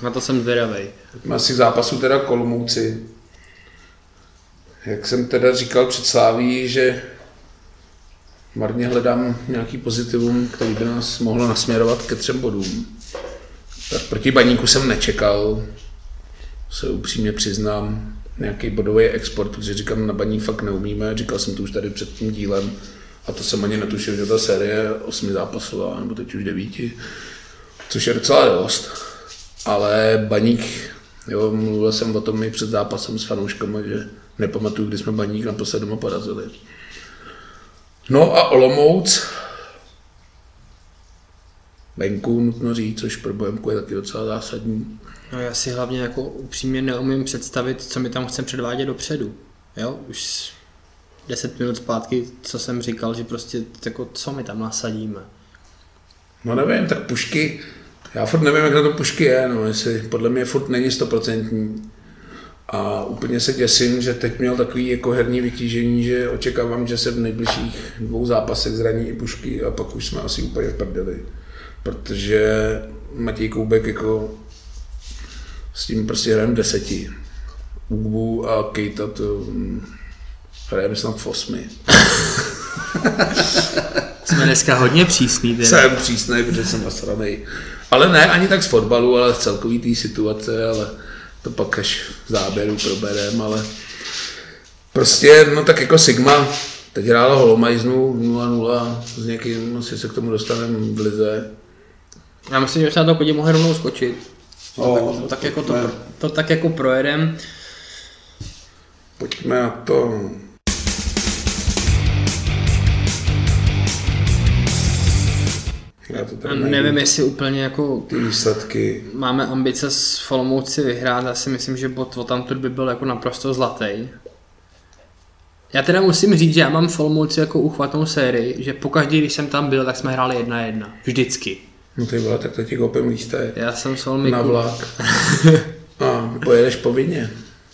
Na to jsem zvědavý. Má si zápasu teda Kolmouci. Jak jsem teda říkal před Sláví, že marně hledám nějaký pozitivum, který by nás mohlo nasměrovat ke třem bodům. Tak proti baníku jsem nečekal, se upřímně přiznám, nějaký bodový export, protože říkám, na baník fakt neumíme, říkal jsem to už tady před tím dílem, a to jsem ani netušil, že ta série osmi zápasová, nebo teď už devíti, což je docela dost. Ale baník, jo, mluvil jsem o tom i před zápasem s fanouškami, že nepamatuju, kdy jsme baník naposled doma porazili. No a Olomouc, venku nutno říct, což pro Bohemku je taky docela zásadní. No já si hlavně jako upřímně neumím představit, co mi tam chcem předvádět dopředu. Jo, už 10 minut zpátky, co jsem říkal, že prostě jako co my tam nasadíme. No nevím, tak pušky, já furt nevím, jak na to pušky je, no, jestli podle mě furt není stoprocentní. A úplně se děsím, že teď měl takový jako herní vytížení, že očekávám, že se v nejbližších dvou zápasech zraní i pušky a pak už jsme asi úplně v prdeli. Protože Matěj Koubek jako s tím prostě hrajeme deseti. Ugbu a Kejta to hm, hrajeme snad v osmi. *laughs* Jsme dneska hodně přísný. Teda. Jsem přísný, protože jsem nasranej. Ale ne ani tak z fotbalu, ale z celkový té situace, ale to pak až v záběru proberem, ale prostě, no tak jako Sigma, teď hrála Holomajznu 0-0 s někým, asi se k tomu dostaneme v lize. Já myslím, že se na to kodě mohli rovnou skočit. No, tak, to, tak jako to, to, tak jako projedem. Pojďme na to. Já to tady Nevím, jestli úplně jako ty výsledky. Máme ambice s Folomouci vyhrát, já si myslím, že bod o tamtud by byl jako naprosto zlatý. Já teda musím říct, že já mám Folomouci jako uchvatnou sérii, že pokaždý, když jsem tam byl, tak jsme hráli jedna jedna. Vždycky. No ty vole, tak to ti koupím lístek. Já jsem s. Na vlak. *laughs* A pojedeš povinně.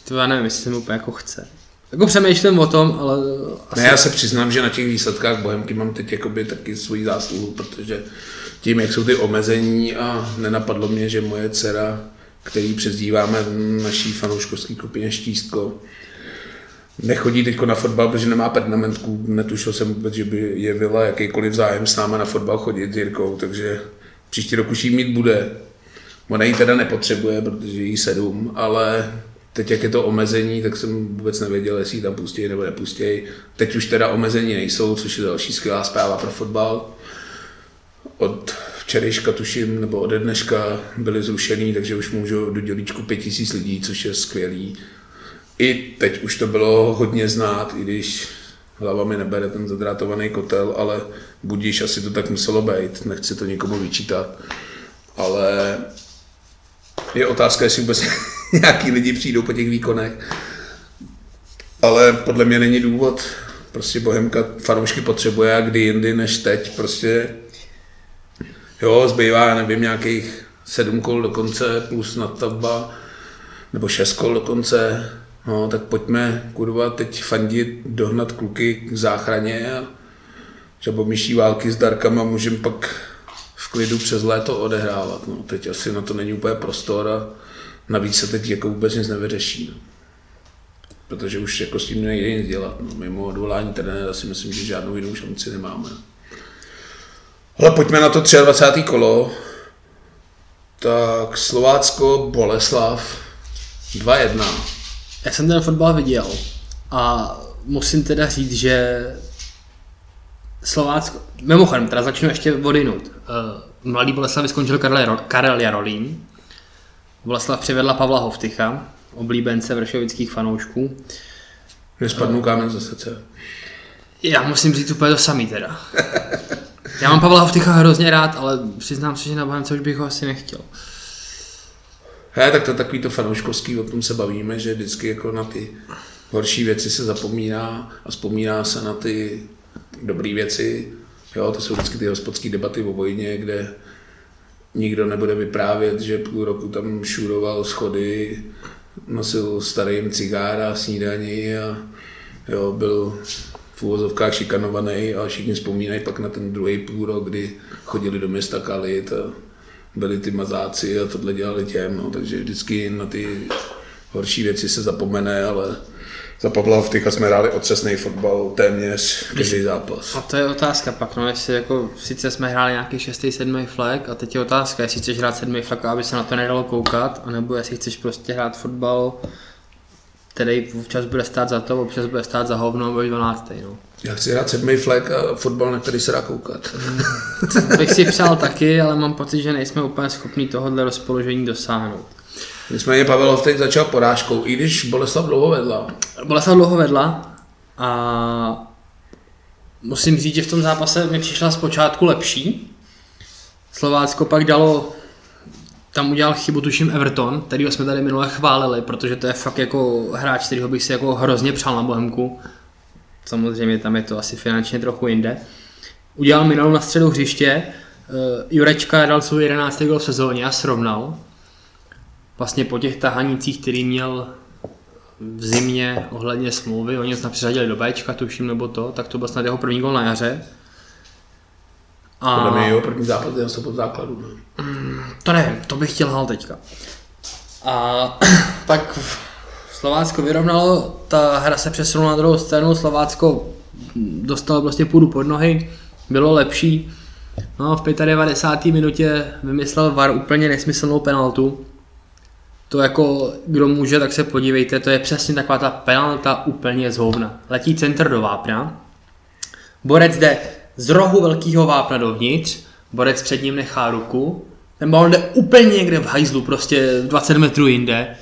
To já nevím, jestli úplně jako chce. Jako přemýšlím o tom, ale... Asi... Ne, já se přiznám, že na těch výsledkách Bohemky mám teď jakoby taky svoji zásluhu, protože tím, jak jsou ty omezení a nenapadlo mě, že moje dcera, který přezdíváme v naší fanouškovské skupině Štístko, nechodí teď na fotbal, protože nemá pernamentku, netušil jsem vůbec, že by jevila jakýkoliv zájem s náma na fotbal chodit s Jirkou, takže příští rok už jí mít bude. Ona ji teda nepotřebuje, protože jí sedm, ale teď jak je to omezení, tak jsem vůbec nevěděl, jestli ji tam pustí nebo nepustí. Teď už teda omezení nejsou, což je další skvělá zpráva pro fotbal. Od včerejška tuším, nebo ode dneška byly zrušený, takže už můžu do dělíčku pět tisíc lidí, což je skvělý. I teď už to bylo hodně znát, i když hlava mi nebere ten zadrátovaný kotel, ale budíš, asi to tak muselo být, nechci to nikomu vyčítat. Ale je otázka, jestli vůbec *laughs* nějaký lidi přijdou po těch výkonech. Ale podle mě není důvod. Prostě Bohemka fanoušky potřebuje a kdy jindy než teď. Prostě jo, zbývá, nevím, nějakých sedm kol do konce plus nadstavba, nebo šest kol do konce. No, tak pojďme, kurva, teď fandit, dohnat kluky k záchraně a žabomyší války s Darkama můžeme pak v klidu přes léto odehrávat. No, teď asi na to není úplně prostor a navíc se teď jako vůbec nic nevyřeší. No. Protože už jako s tím nejde nic dělat. No. Mimo odvolání trenéra si myslím, že žádnou jinou šanci nemáme. Ale pojďme na to 23. kolo. Tak Slovácko, Boleslav, 2-1. Já jsem ten fotbal viděl a musím teda říct, že Slovácko, mimochodem, teda začnu ještě odinut. Eh, mladý Boleslav skončil Karel, Karel Jarolín. Boleslav přivedla Pavla Hovtycha, oblíbence vršovických fanoušků. Nespadnu kámen ze srdce. Já musím říct úplně to samý teda. *laughs* Já mám Pavla Hovtycha hrozně rád, ale přiznám se, že na Bohemce už bych ho asi nechtěl. He, tak to takový to fanouškovský, o tom se bavíme, že vždycky jako na ty horší věci se zapomíná a vzpomíná se na ty dobré věci. Jo, to jsou vždycky ty hospodské debaty o vojně, kde nikdo nebude vyprávět, že půl roku tam šuroval schody, nosil starým cigára, snídaní a jo, byl v úvozovkách šikanovaný a všichni vzpomínají pak na ten druhý půl rok, kdy chodili do města Kalit a byli ty mazáci a tohle dělali těm, no, takže vždycky na ty horší věci se zapomene, ale za Pavla Hovtycha jsme hráli otřesný fotbal téměř každý zápas. A to je otázka pak, no jestli jako, sice jsme hráli nějaký 6. 7. flag a teď je otázka, jestli chceš hrát 7. flag, aby se na to nedalo koukat, anebo jestli chceš prostě hrát fotbal, který občas bude stát za to, občas bude stát za hovno, nebo 12. No. Já chci hrát sedmý flag a fotbal, na který se dá koukat. To *laughs* bych si přál taky, ale mám pocit, že nejsme úplně schopni tohohle rozpoložení dosáhnout. Nicméně Pavel teď začal porážkou, i když Boleslav dlouho vedla. Boleslav dlouho vedla a musím říct, že v tom zápase mi přišla zpočátku lepší. Slovácko pak dalo, tam udělal chybu tuším Everton, který jsme tady minule chválili, protože to je fakt jako hráč, kterýho bych si jako hrozně přál na Bohemku. Samozřejmě tam je to asi finančně trochu jinde. Udělal minulou na středu hřiště, eh, Jurečka dal svůj 11. gol v sezóně a srovnal vlastně po těch tahanících, který měl v zimě ohledně smlouvy, oni snad přiřadili do Bčka, tuším, nebo to, tak to byl snad jeho první gol na jaře. A... Podle mě jeho první zápas je to pod základu. Ne? Mm, to nevím, to bych chtěl hal teďka. A *clears throat* pak Slovácko vyrovnalo, ta hra se přesunula na druhou stranu, Slovácko dostalo prostě půdu pod nohy, bylo lepší. No v 95. minutě vymyslel VAR úplně nesmyslnou penaltu, to jako, kdo může, tak se podívejte, to je přesně taková ta penalta úplně z hovna. Letí centr do vápna, borec jde z rohu velkého vápna dovnitř, borec před ním nechá ruku, ten balon jde úplně někde v hajzlu, prostě 20 metrů jinde,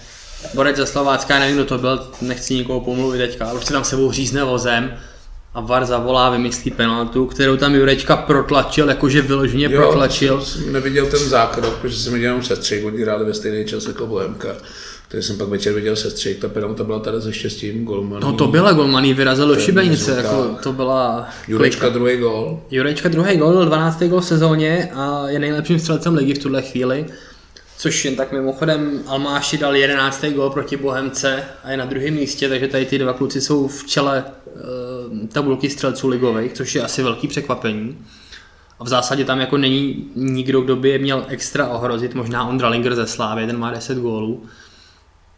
borec ze Slovácka, nevím, kdo to byl, nechci nikoho pomluvit teďka, ale prostě tam sebou řízne vozem, a VAR zavolá, vymyslí penaltu, kterou tam Jurečka protlačil, jakože vyloženě jo, protlačil. Jsem neviděl ten zákrok, protože jsem viděl jenom sestřih, oni hráli ve stejný čas jako Bohemka. Takže jsem pak večer viděl sestřih, ta penalta byla tady se štěstím golmaný. No to byla golmaný, vyrazil do šibenice, jako to byla... Jurečka druhý gol. Jurečka druhý gol, 12. gol v sezóně a je nejlepším střelcem ligy v tuhle chvíli. Což jen tak mimochodem Almáši dal 11. gol proti Bohemce a je na druhém místě, takže tady ty dva kluci jsou v čele e, tabulky střelců ligových, což je asi velký překvapení. A v zásadě tam jako není nikdo, kdo by je měl extra ohrozit, možná Ondra Linger ze Slávy, ten má 10 gólů.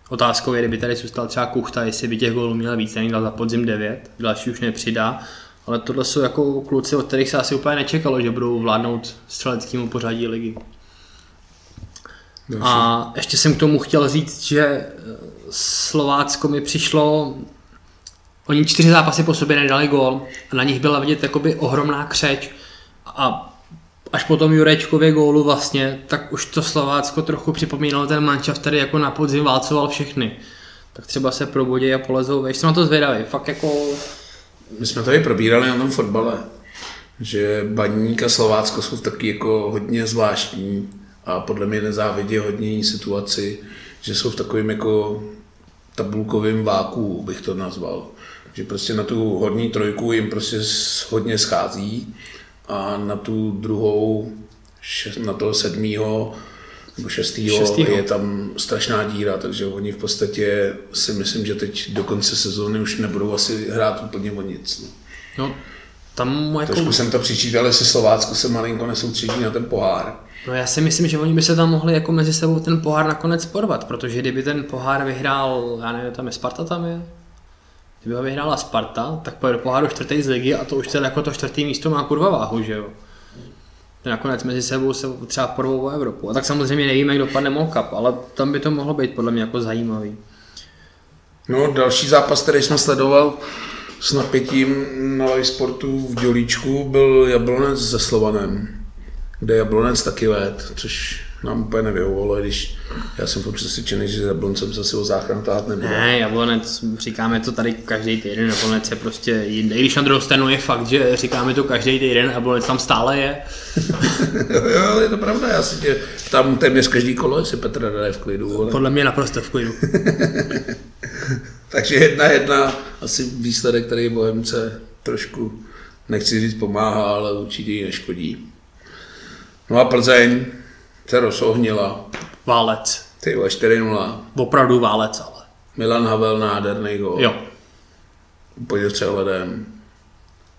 Otázkou je, kdyby tady zůstal třeba Kuchta, jestli by těch gólů měl víc, ten dal za podzim 9, další už nepřidá. Ale tohle jsou jako kluci, od kterých se asi úplně nečekalo, že budou vládnout střeleckému pořadí ligy. A ještě jsem k tomu chtěl říct, že eh, Slovácko mi přišlo, oni čtyři zápasy po sobě nedali gól a na nich byla vidět jakoby ohromná křeč a až po tom Jurečkově gólu vlastně, tak už to Slovácko trochu připomínalo ten mančav, který jako na podzim válcoval všechny. Tak třeba se probudí a polezou vejš. Jsem na to zvědavý, fakt jako... My jsme tady probírali na tom fotbale, že Baník a Slovácko jsou taky jako hodně zvláštní a podle mě nezávidí hodně situaci, že jsou v takovém jako tabulkovém váku, bych to nazval. Že prostě na tu horní trojku jim prostě hodně schází a na tu druhou, na toho sedmýho nebo šestýho, šestýho, je tam strašná díra, takže oni v podstatě si myslím, že teď do konce sezóny už nebudou asi hrát úplně o nic. No. no tam jako... Trošku jsem to přičítal, jestli Slovácko se malinko nesoustředí na ten pohár. No já si myslím, že oni by se tam mohli jako mezi sebou ten pohár nakonec porvat, protože kdyby ten pohár vyhrál, já nevím, tam je Sparta tam je, kdyby ho vyhrála Sparta, tak pojede do poháru čtvrtý z ligy a to už teda jako to čtvrtý místo má kurva váhu, že jo. Nakonec mezi sebou se třeba porvou o Evropu. A tak samozřejmě nevíme, jak dopadne Molkap, ale tam by to mohlo být podle mě jako zajímavý. No, další zápas, který jsme sledoval s napětím na live sportu v Dělíčku, byl Jablonec se Slovanem kde Jablonec taky let, což nám úplně nevyhovovalo, když já jsem fakt přesvědčený, že Jabloncem se si o záchranu tát nebude. Ne, Jablonec, říkáme to tady každý týden, Jablonec je prostě jinde. I když na druhou stranu je fakt, že říkáme to každý týden, Jablonec tam stále je. *laughs* jo, jo, je to pravda, já si tě tam téměř každý kolo, jestli Petr je v klidu. Ale... Podle mě naprosto v klidu. *laughs* Takže jedna jedna, asi výsledek, který Bohemce trošku, nechci říct pomáhá, ale určitě ji neškodí. No a Plzeň se rozohnila. Válec. Ty 4-0. Opravdu válec, ale. Milan Havel, nádherný gol. Jo. Úplně přehledem.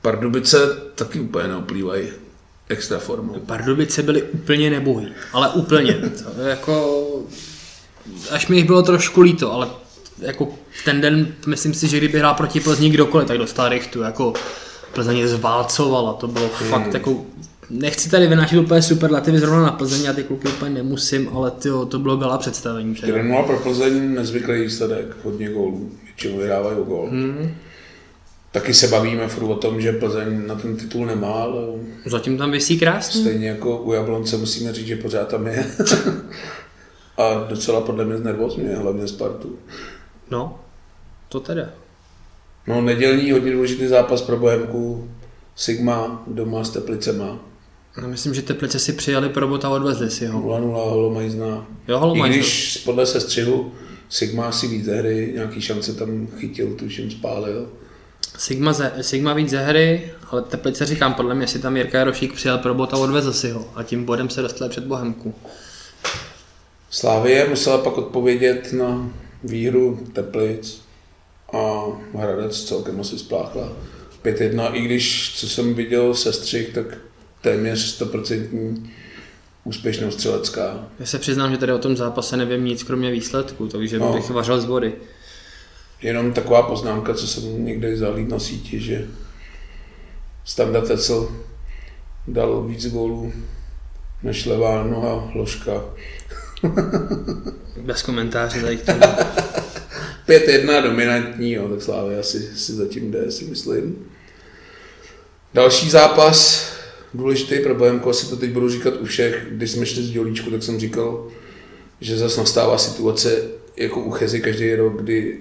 Pardubice taky úplně neoplývají extra formou. Pardubice byly úplně nebohý, ale úplně. To jako, až mi jich bylo trošku líto, ale jako ten den, myslím si, že kdyby hrál proti Plzni kdokoliv, tak dostal rychtu, jako Plzeň je zválcovala, to bylo hmm. fakt jako nechci tady vynášet úplně superlativy zrovna na Plzeň, já ty kluky úplně nemusím, ale tyjo, to bylo gala představení. 4 pro Plzeň nezvyklý výsledek, hodně gólů, většinou vydávají gól. Hmm. Taky se bavíme furt o tom, že Plzeň na ten titul nemá, ale... Zatím tam vysí krásně. Stejně jako u Jablonce musíme říct, že pořád tam je. *laughs* A docela podle mě znervozňuje, hlavně Spartu. No, to teda. No, nedělní hodně důležitý zápas pro Bohemku. Sigma doma s Teplicema. No, myslím, že Teplice si přijali pro bota a odvezli si ho. 0-0 Holomajzna. Jo, Holomajzna. I když podle sestřihu Sigma si víc hry, nějaký šance tam chytil, tuším spálil. Sigma, ze, Sigma víc ze hry, ale Teplice říkám, podle mě si tam Jirka Jarošík přijal pro bota a odvezl si ho. A tím bodem se dostali před Bohemku. Slávie musela pak odpovědět na výhru Teplic a Hradec celkem asi spláchla 5-1, i když, co jsem viděl se střih, tak téměř 100% úspěšnost střelecká. Já se přiznám, že tady o tom zápase nevím nic kromě výsledku, takže no. bych vařil z vody. Jenom taková poznámka, co jsem někde zahlíd na síti, že Standa Tecel dal víc gólů než levá noha Ložka. *laughs* Bez komentáře tady k tomu. *laughs* 5-1 dominantní, jo, tak Slávě asi si zatím jde, si myslím. Další zápas, důležitý pro Bohemku, asi to teď budu říkat u všech, když jsme šli z dělíčku, tak jsem říkal, že zase nastává situace jako u Chezy každý rok, kdy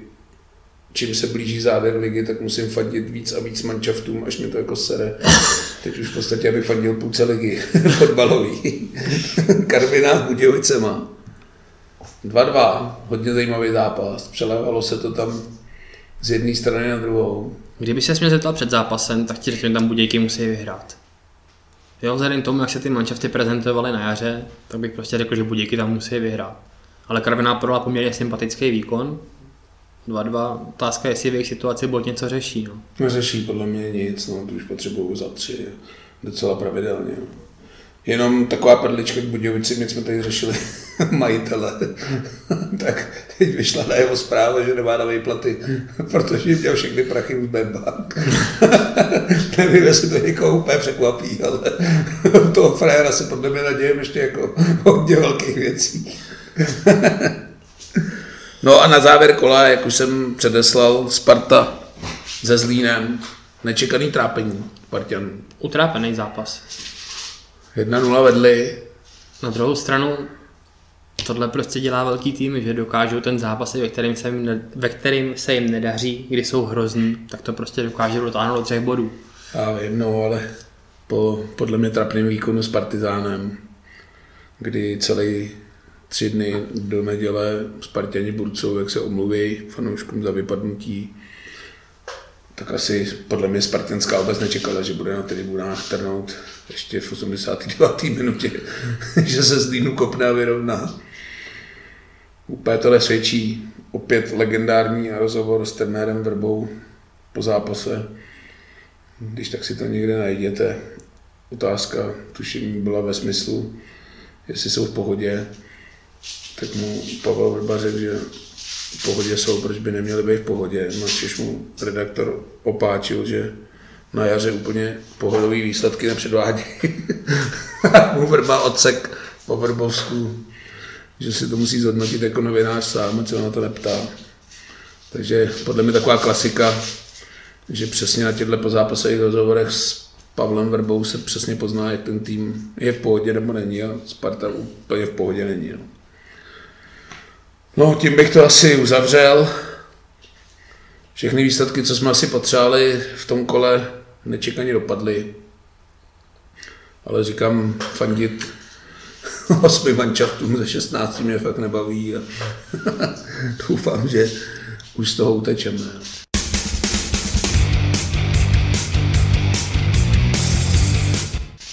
čím se blíží závěr ligy, tak musím fandit víc a víc mančaftům, až mi to jako sere. Teď už v podstatě abych fandil půlce ligy *laughs* fotbalový. *laughs* Karviná Budějovicema. 2-2, hodně zajímavý zápas. Přelévalo se to tam z jedné strany na druhou. Kdyby se mě zeptal před zápasem, tak ti řekl, že tam Budějky musí vyhrát. Jo, vzhledem tomu, jak se ty manšafty prezentovaly na jaře, tak bych prostě řekl, že Budějky tam musí vyhrát. Ale Karviná prodala poměrně sympatický výkon, 2-2. Otázka je, jestli v jejich situaci bod něco řeší. No. Neřeší podle mě nic, no, to už potřebuju za tři docela pravidelně. No. Jenom taková perlička k Budějovici, my jsme tady řešili *laughs* majitele, *laughs* tak teď vyšla na jeho zpráva, že nemá na výplaty, *laughs* protože měl všechny prachy v Bank. Nevím, jestli to někoho úplně překvapí, ale toho frajera se podle mě nadějem ještě jako hodně velkých věcí. No a na závěr kola, jak už jsem předeslal, Sparta se Zlínem. Nečekaný trápení Spartanů. Utrápený zápas. 1-0 vedli. Na druhou stranu tohle prostě dělá velký tým, že dokážou ten zápas, ve kterým se jim, ne, ve kterým se jim nedaří, kdy jsou hrozní, tak to prostě dokáže dotáhnout do třech bodů. Já vím, no, ale po podle mě trapným výkonu s Partizánem, kdy celý tři dny do neděle Spartěni Burcov, jak se omluví fanouškům za vypadnutí, tak asi podle mě Spartanská obec nečekala, že bude na tribunách trnout ještě v 89. minutě, *laughs* že se z Línu kopne a vyrovná. Úplně to nesvědčí. Opět legendární rozhovor s trenérem Vrbou po zápase. Když tak si to někde najděte. Otázka, tuším, byla ve smyslu, jestli jsou v pohodě tak mu Pavel Vrba řekl, že v pohodě jsou, proč by neměli být v pohodě. Načež mu redaktor opáčil, že na jaře úplně pohodový výsledky nepředvádí. *laughs* mu Vrba odsek po Vrbovsku, že si to musí zhodnotit jako novinář sám, co na to neptá. Takže podle mě taková klasika, že přesně na těchto pozápasových rozhovorech s Pavlem Vrbou se přesně pozná, jak ten tým je v pohodě nebo není a Sparta úplně v pohodě není. No. No, tím bych to asi uzavřel. Všechny výsledky, co jsme asi potřebovali v tom kole, nečekaně dopadly. Ale říkám, fandit *laughs* osmi mančaftům ze 16 mě fakt nebaví a *laughs* doufám, že už z toho utečeme.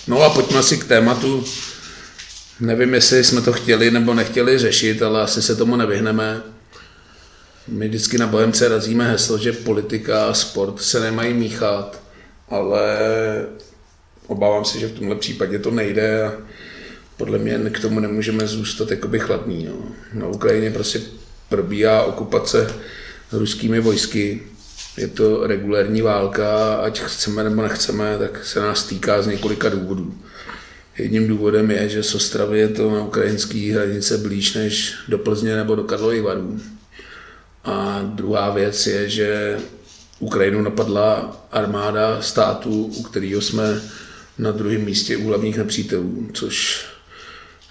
No a pojďme si k tématu Nevím, jestli jsme to chtěli nebo nechtěli řešit, ale asi se tomu nevyhneme. My vždycky na Bohemce razíme heslo, že politika a sport se nemají míchat, ale obávám se, že v tomhle případě to nejde a podle mě k tomu nemůžeme zůstat jakoby chladný. No. Na Ukrajině prostě probíhá okupace ruskými vojsky. Je to regulární válka, ať chceme nebo nechceme, tak se nás týká z několika důvodů. Jedním důvodem je, že z Ostravy je to na ukrajinské hranice blíž než do Plzně nebo do Karlových varů. A druhá věc je, že Ukrajinu napadla armáda státu, u kterého jsme na druhém místě u hlavních nepřítelů, což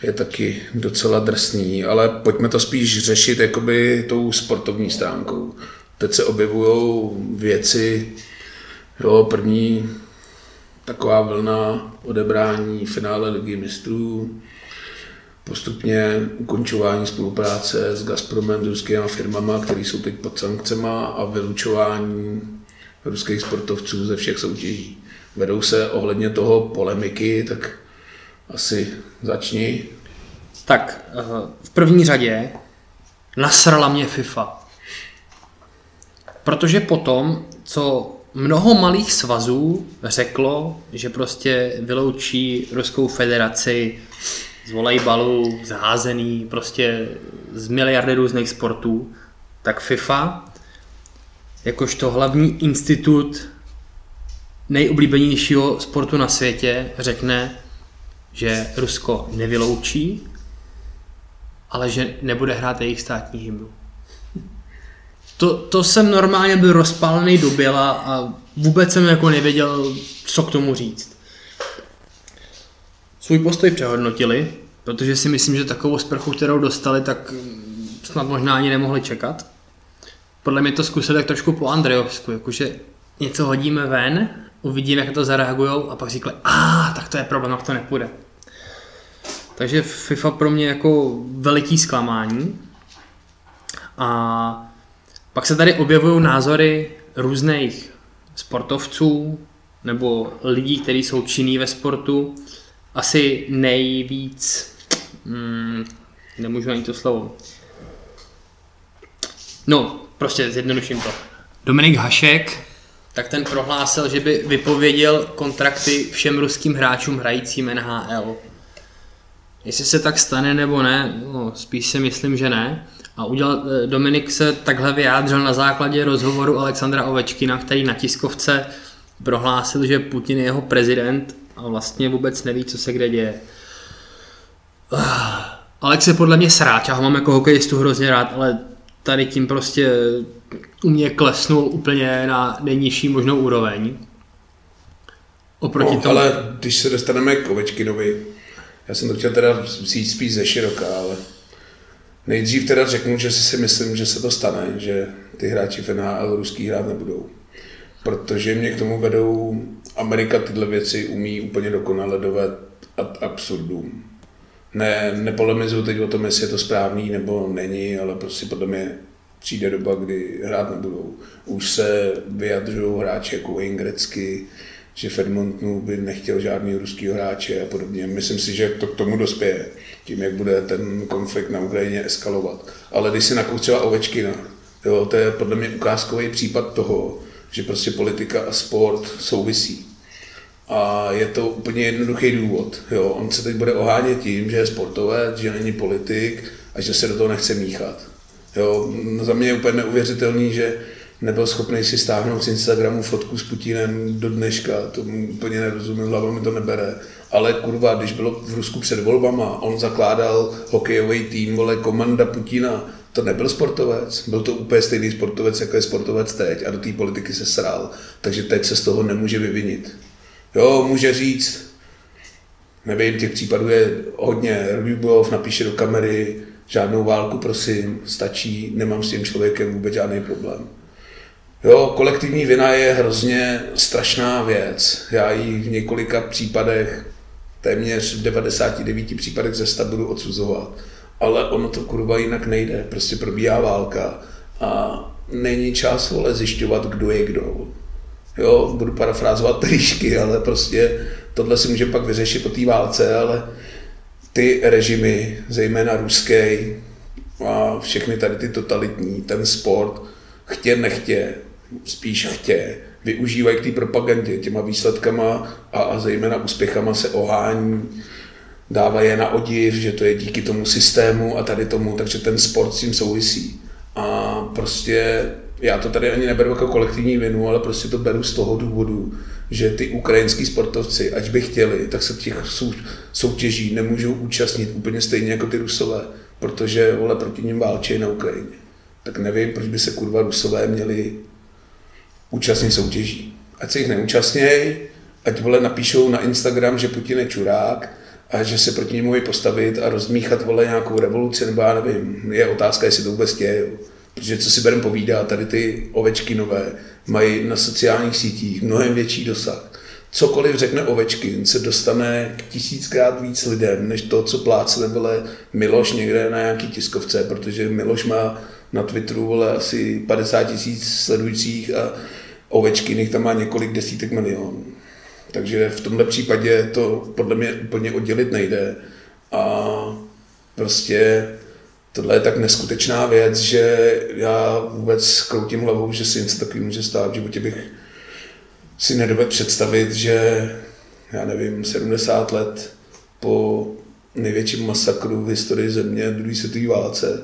je taky docela drsný, ale pojďme to spíš řešit jakoby tou sportovní stránkou. Teď se objevují věci, jo, první taková vlna odebrání finále ligy mistrů, postupně ukončování spolupráce s Gazpromem, s ruskými firmama, které jsou teď pod sankcema a vylučování ruských sportovců ze všech soutěží. Vedou se ohledně toho polemiky, tak asi začni. Tak, eh, v první řadě nasrala mě FIFA. Protože potom, co mnoho malých svazů řeklo, že prostě vyloučí Ruskou federaci z volejbalu, z házený, prostě z miliardy různých sportů, tak FIFA, jakožto hlavní institut nejoblíbenějšího sportu na světě, řekne, že Rusko nevyloučí, ale že nebude hrát jejich státní hymnu. To, to jsem normálně byl rozpálený do běla a vůbec jsem jako nevěděl, co k tomu říct. Svůj postoj přehodnotili, protože si myslím, že takovou sprchu, kterou dostali, tak snad možná ani nemohli čekat. Podle mě to zkusili tak trošku po Andrejovsku, jakože něco hodíme ven, uvidíme, jak to zareagují a pak říkali, a tak to je problém, jak to nepůjde. Takže FIFA pro mě jako veliký zklamání. A pak se tady objevují názory různých sportovců nebo lidí, kteří jsou činní ve sportu. Asi nejvíc, hmm, nemůžu ani to slovo. No, prostě zjednoduším to. Dominik Hašek, tak ten prohlásil, že by vypověděl kontrakty všem ruským hráčům hrajícím NHL. Jestli se tak stane nebo ne, no, spíš si myslím, že ne. A udělal, eh, Dominik se takhle vyjádřil na základě rozhovoru Alexandra Ovečkina, který na tiskovce prohlásil, že Putin je jeho prezident a vlastně vůbec neví, co se kde děje. Ah, Alex je podle mě sráč, já ho mám jako hokejistu hrozně rád, ale tady tím prostě u mě klesnul úplně na nejnižší možnou úroveň. Oproti no, tomu... ale když se dostaneme k Ovečkinovi, já jsem to chtěl teda vzít spíš ze široka, ale nejdřív teda řeknu, že si myslím, že se to stane, že ty hráči v NHL ruský hrát nebudou. Protože mě k tomu vedou, Amerika tyhle věci umí úplně dokonale dovést ad absurdum. Ne, nepolemizuju teď o tom, jestli je to správný nebo není, ale prostě podle mě přijde doba, kdy hrát nebudou. Už se vyjadřují hráči jako Wayne Gretzky, že Fedmontnu by nechtěl žádný ruský hráče a podobně. Myslím si, že to k tomu dospěje, tím, jak bude ten konflikt na Ukrajině eskalovat. Ale když si nakouk třeba Ovečkina, jo, to je podle mě ukázkový případ toho, že prostě politika a sport souvisí. A je to úplně jednoduchý důvod. Jo. On se teď bude ohánět tím, že je sportovec, že není politik a že se do toho nechce míchat. Jo. Za mě je úplně neuvěřitelný, že nebyl schopný si stáhnout z Instagramu fotku s Putinem do dneška, to úplně nerozumím, hlava mi to nebere. Ale kurva, když bylo v Rusku před volbama, on zakládal hokejový tým, vole, komanda Putina, to nebyl sportovec, byl to úplně stejný sportovec, jako je sportovec teď a do té politiky se sral, takže teď se z toho nemůže vyvinit. Jo, může říct, nevím, těch případů je hodně, Rubibov napíše do kamery, žádnou válku, prosím, stačí, nemám s tím člověkem vůbec žádný problém. Jo, kolektivní vina je hrozně strašná věc. Já ji v několika případech, téměř v 99 případech ze budu odsuzovat. Ale ono to kurva jinak nejde. Prostě probíhá válka a není čas vole zjišťovat, kdo je kdo. Jo, budu parafrázovat trišky, ale prostě tohle si může pak vyřešit po té válce, ale ty režimy, zejména ruský a všechny tady ty totalitní, ten sport, chtě nechtě, spíš chtě, využívají k té propagandě těma výsledkama a, a zejména úspěchama se ohání, dávají je na odiv, že to je díky tomu systému a tady tomu, takže ten sport s tím souvisí. A prostě já to tady ani neberu jako kolektivní vinu, ale prostě to beru z toho důvodu, že ty ukrajinský sportovci, ať by chtěli, tak se těch soutěží nemůžou účastnit úplně stejně jako ty Rusové, protože vole proti ním válčí na Ukrajině. Tak nevím, proč by se kurva Rusové měli účastnit soutěží. Ať se jich neúčastnějí, ať vole napíšou na Instagram, že Putin je čurák a že se proti němu postavit a rozmíchat vole nějakou revoluci, nebo já nevím, je otázka, jestli to vůbec chtějí. Protože co si budeme povídat, tady ty ovečky nové mají na sociálních sítích mnohem větší dosah. Cokoliv řekne ovečky, se dostane k tisíckrát víc lidem, než to, co plácne vole Miloš někde na nějaký tiskovce, protože Miloš má na Twitteru vole asi 50 tisíc sledujících a ovečky tam má několik desítek milionů. Takže v tomhle případě to podle mě úplně oddělit nejde. A prostě tohle je tak neskutečná věc, že já vůbec kroutím hlavou, že si něco takový může stát. V životě bych si nedovedl představit, že já nevím, 70 let po největším masakru v historii země, druhé světové válce,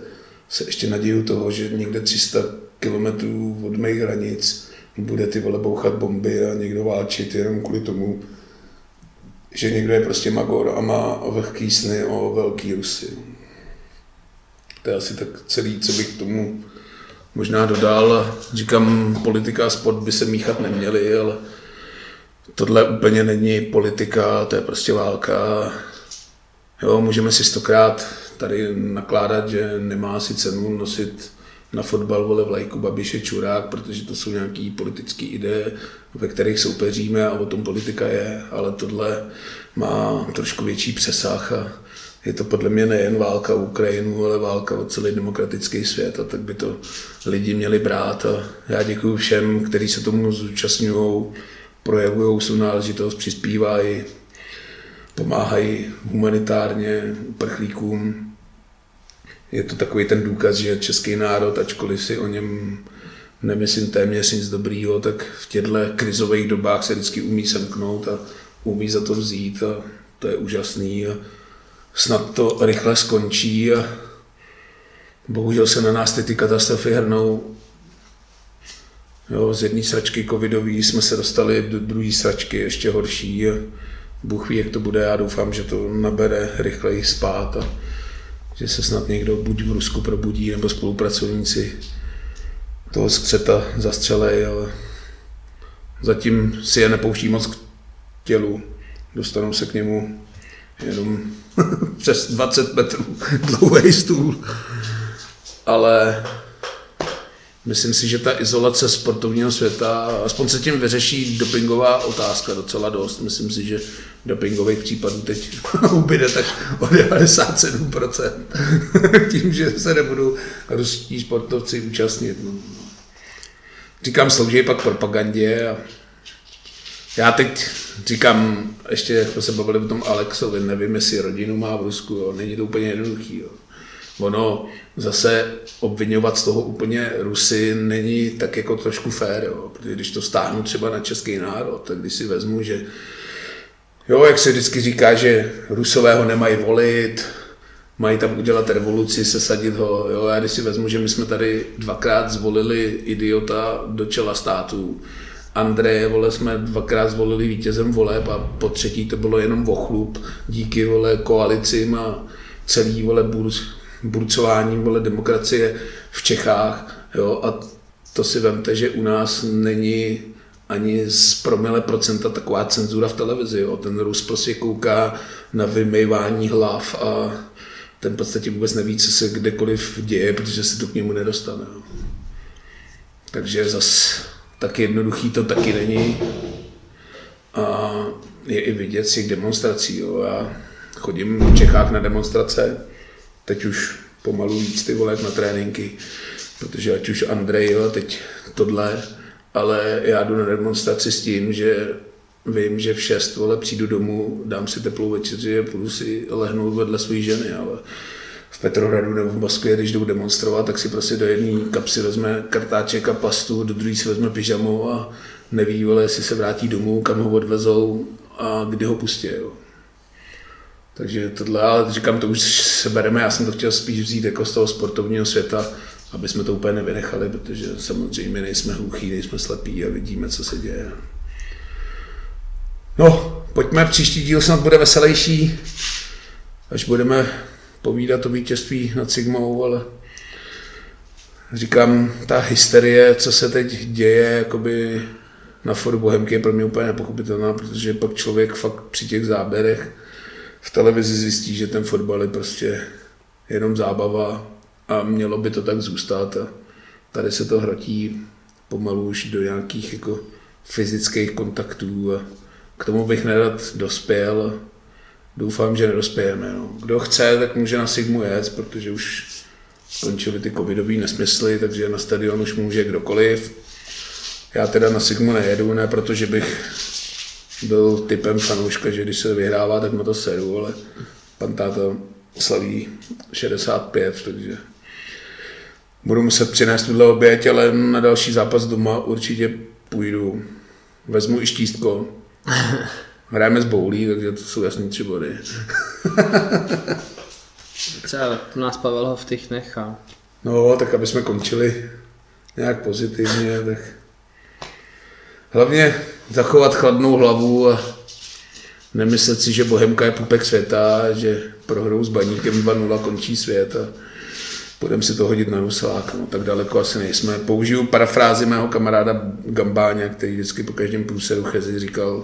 se ještě naděju toho, že někde 300 kilometrů od mých hranic bude ty vole bouchat bomby a někdo válčit jenom kvůli tomu, že někdo je prostě magor a má vlhký sny o velký Rusy. To je asi tak celý, co bych k tomu možná dodal. Říkám, politika a sport by se míchat neměly, ale tohle úplně není politika, to je prostě válka. Jo, můžeme si stokrát tady nakládat, že nemá si cenu nosit na fotbal vole vlajku Babiše Čurák, protože to jsou nějaké politické ideje, ve kterých soupeříme a o tom politika je, ale tohle má trošku větší přesah a je to podle mě nejen válka o Ukrajinu, ale válka o celý demokratický svět a tak by to lidi měli brát a já děkuji všem, kteří se tomu zúčastňují, projevují svou náležitost, přispívají, pomáhají humanitárně uprchlíkům, je to takový ten důkaz, že český národ, ačkoliv si o něm nemyslím téměř nic dobrýho, tak v těchto krizových dobách se vždycky umí semknout a umí za to vzít a to je úžasný a snad to rychle skončí a bohužel se na nás ty, ty katastrofy hrnou. Jo, z jedné sračky covidový jsme se dostali do druhé sračky ještě horší Bůh ví, jak to bude. Já doufám, že to nabere rychleji spát a že se snad někdo buď v Rusku probudí, nebo spolupracovníci toho skřeta zastřelej, ale zatím si je nepouští moc k tělu. Dostanou se k němu jenom *laughs* přes 20 metrů dlouhý stůl. Ale myslím si, že ta izolace sportovního světa, aspoň se tím vyřeší dopingová otázka docela dost. Myslím si, že dopingových případů teď *laughs* ubyde tak o 97%. Tím, že se nebudou ruští sportovci účastnit. No. Říkám, slouží pak propagandě a já teď říkám, ještě jsme se bavili o tom Alexovi, nevím, jestli rodinu má v Rusku, jo. není to úplně jednoduchý. Jo. Ono zase obvinovat z toho úplně Rusy není tak jako trošku fér, jo. protože když to stáhnu třeba na český národ, tak když si vezmu, že Jo, jak se vždycky říká, že Rusové ho nemají volit, mají tam udělat revoluci, sesadit ho. Jo, já když si vezmu, že my jsme tady dvakrát zvolili idiota do čela státu, Andreje, vole, jsme dvakrát zvolili vítězem voleb a po třetí to bylo jenom chlup díky, vole, koalicím a celý, vole, burc, burcování, vole, demokracie v Čechách, jo, a to si vemte, že u nás není ani z promile procenta taková cenzura v televizi. Jo. Ten Rus prostě kouká na vymývání hlav a ten v podstatě vůbec neví, co se kdekoliv děje, protože se to k němu nedostane. Jo. Takže zas tak jednoduchý to taky není. A je i vidět z těch demonstrací. Jo. Já chodím v Čechách na demonstrace, teď už pomalu víc ty vole na tréninky, protože ať už Andrej, jo, teď tohle, ale já jdu na demonstraci s tím, že vím, že v 6 vole přijdu domů, dám si teplou večeři a půjdu si lehnout vedle své ženy, ale v Petrohradu nebo v Moskvě, když jdou demonstrovat, tak si prostě do jedné kapsy vezme kartáček a pastu, do druhé si vezme pyžamu a neví, vole, jestli se vrátí domů, kam ho odvezou a kdy ho pustí. Jo. Takže tohle, ale říkám, to už se bereme, já jsem to chtěl spíš vzít jako z toho sportovního světa, aby jsme to úplně nevynechali, protože samozřejmě nejsme hluchí, nejsme slepí a vidíme, co se děje. No, pojďme, příští díl snad bude veselější, až budeme povídat o vítězství nad Sigmou, ale říkám, ta hysterie, co se teď děje, jakoby na foru Bohemky je pro mě úplně nepochopitelná, protože pak člověk fakt při těch záběrech v televizi zjistí, že ten fotbal je prostě jenom zábava a mělo by to tak zůstat. A tady se to hrotí pomalu už do nějakých jako fyzických kontaktů a k tomu bych nerad dospěl. Doufám, že nedospějeme. No. Kdo chce, tak může na Sigmu jet, protože už skončily ty covidové nesmysly, takže na stadion už může kdokoliv. Já teda na Sigmu nejedu, ne protože bych byl typem fanouška, že když se vyhrává, tak na to sedu, ale pan táta slaví 65, takže budu muset přinést tuhle oběť, ale na další zápas doma určitě půjdu. Vezmu i štístko. *laughs* Hrajeme s boulí, takže to jsou jasný tři body. *laughs* Třeba u nás Pavel ho v těch nechá. No, tak aby jsme končili nějak pozitivně, tak hlavně zachovat chladnou hlavu a nemyslet si, že Bohemka je pupek světa, že prohrou s baníkem 2-0 končí svět a budeme si to hodit na Ruselák. No, tak daleko asi nejsme. Použiju parafrázi mého kamaráda Gambáňa, který vždycky po každém průsedu Chezi říkal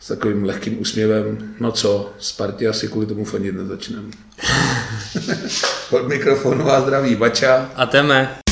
s takovým lehkým úsměvem, no co, Spartě asi kvůli tomu fandit nezačneme. *laughs* Od mikrofonu a zdraví Bača. A teme.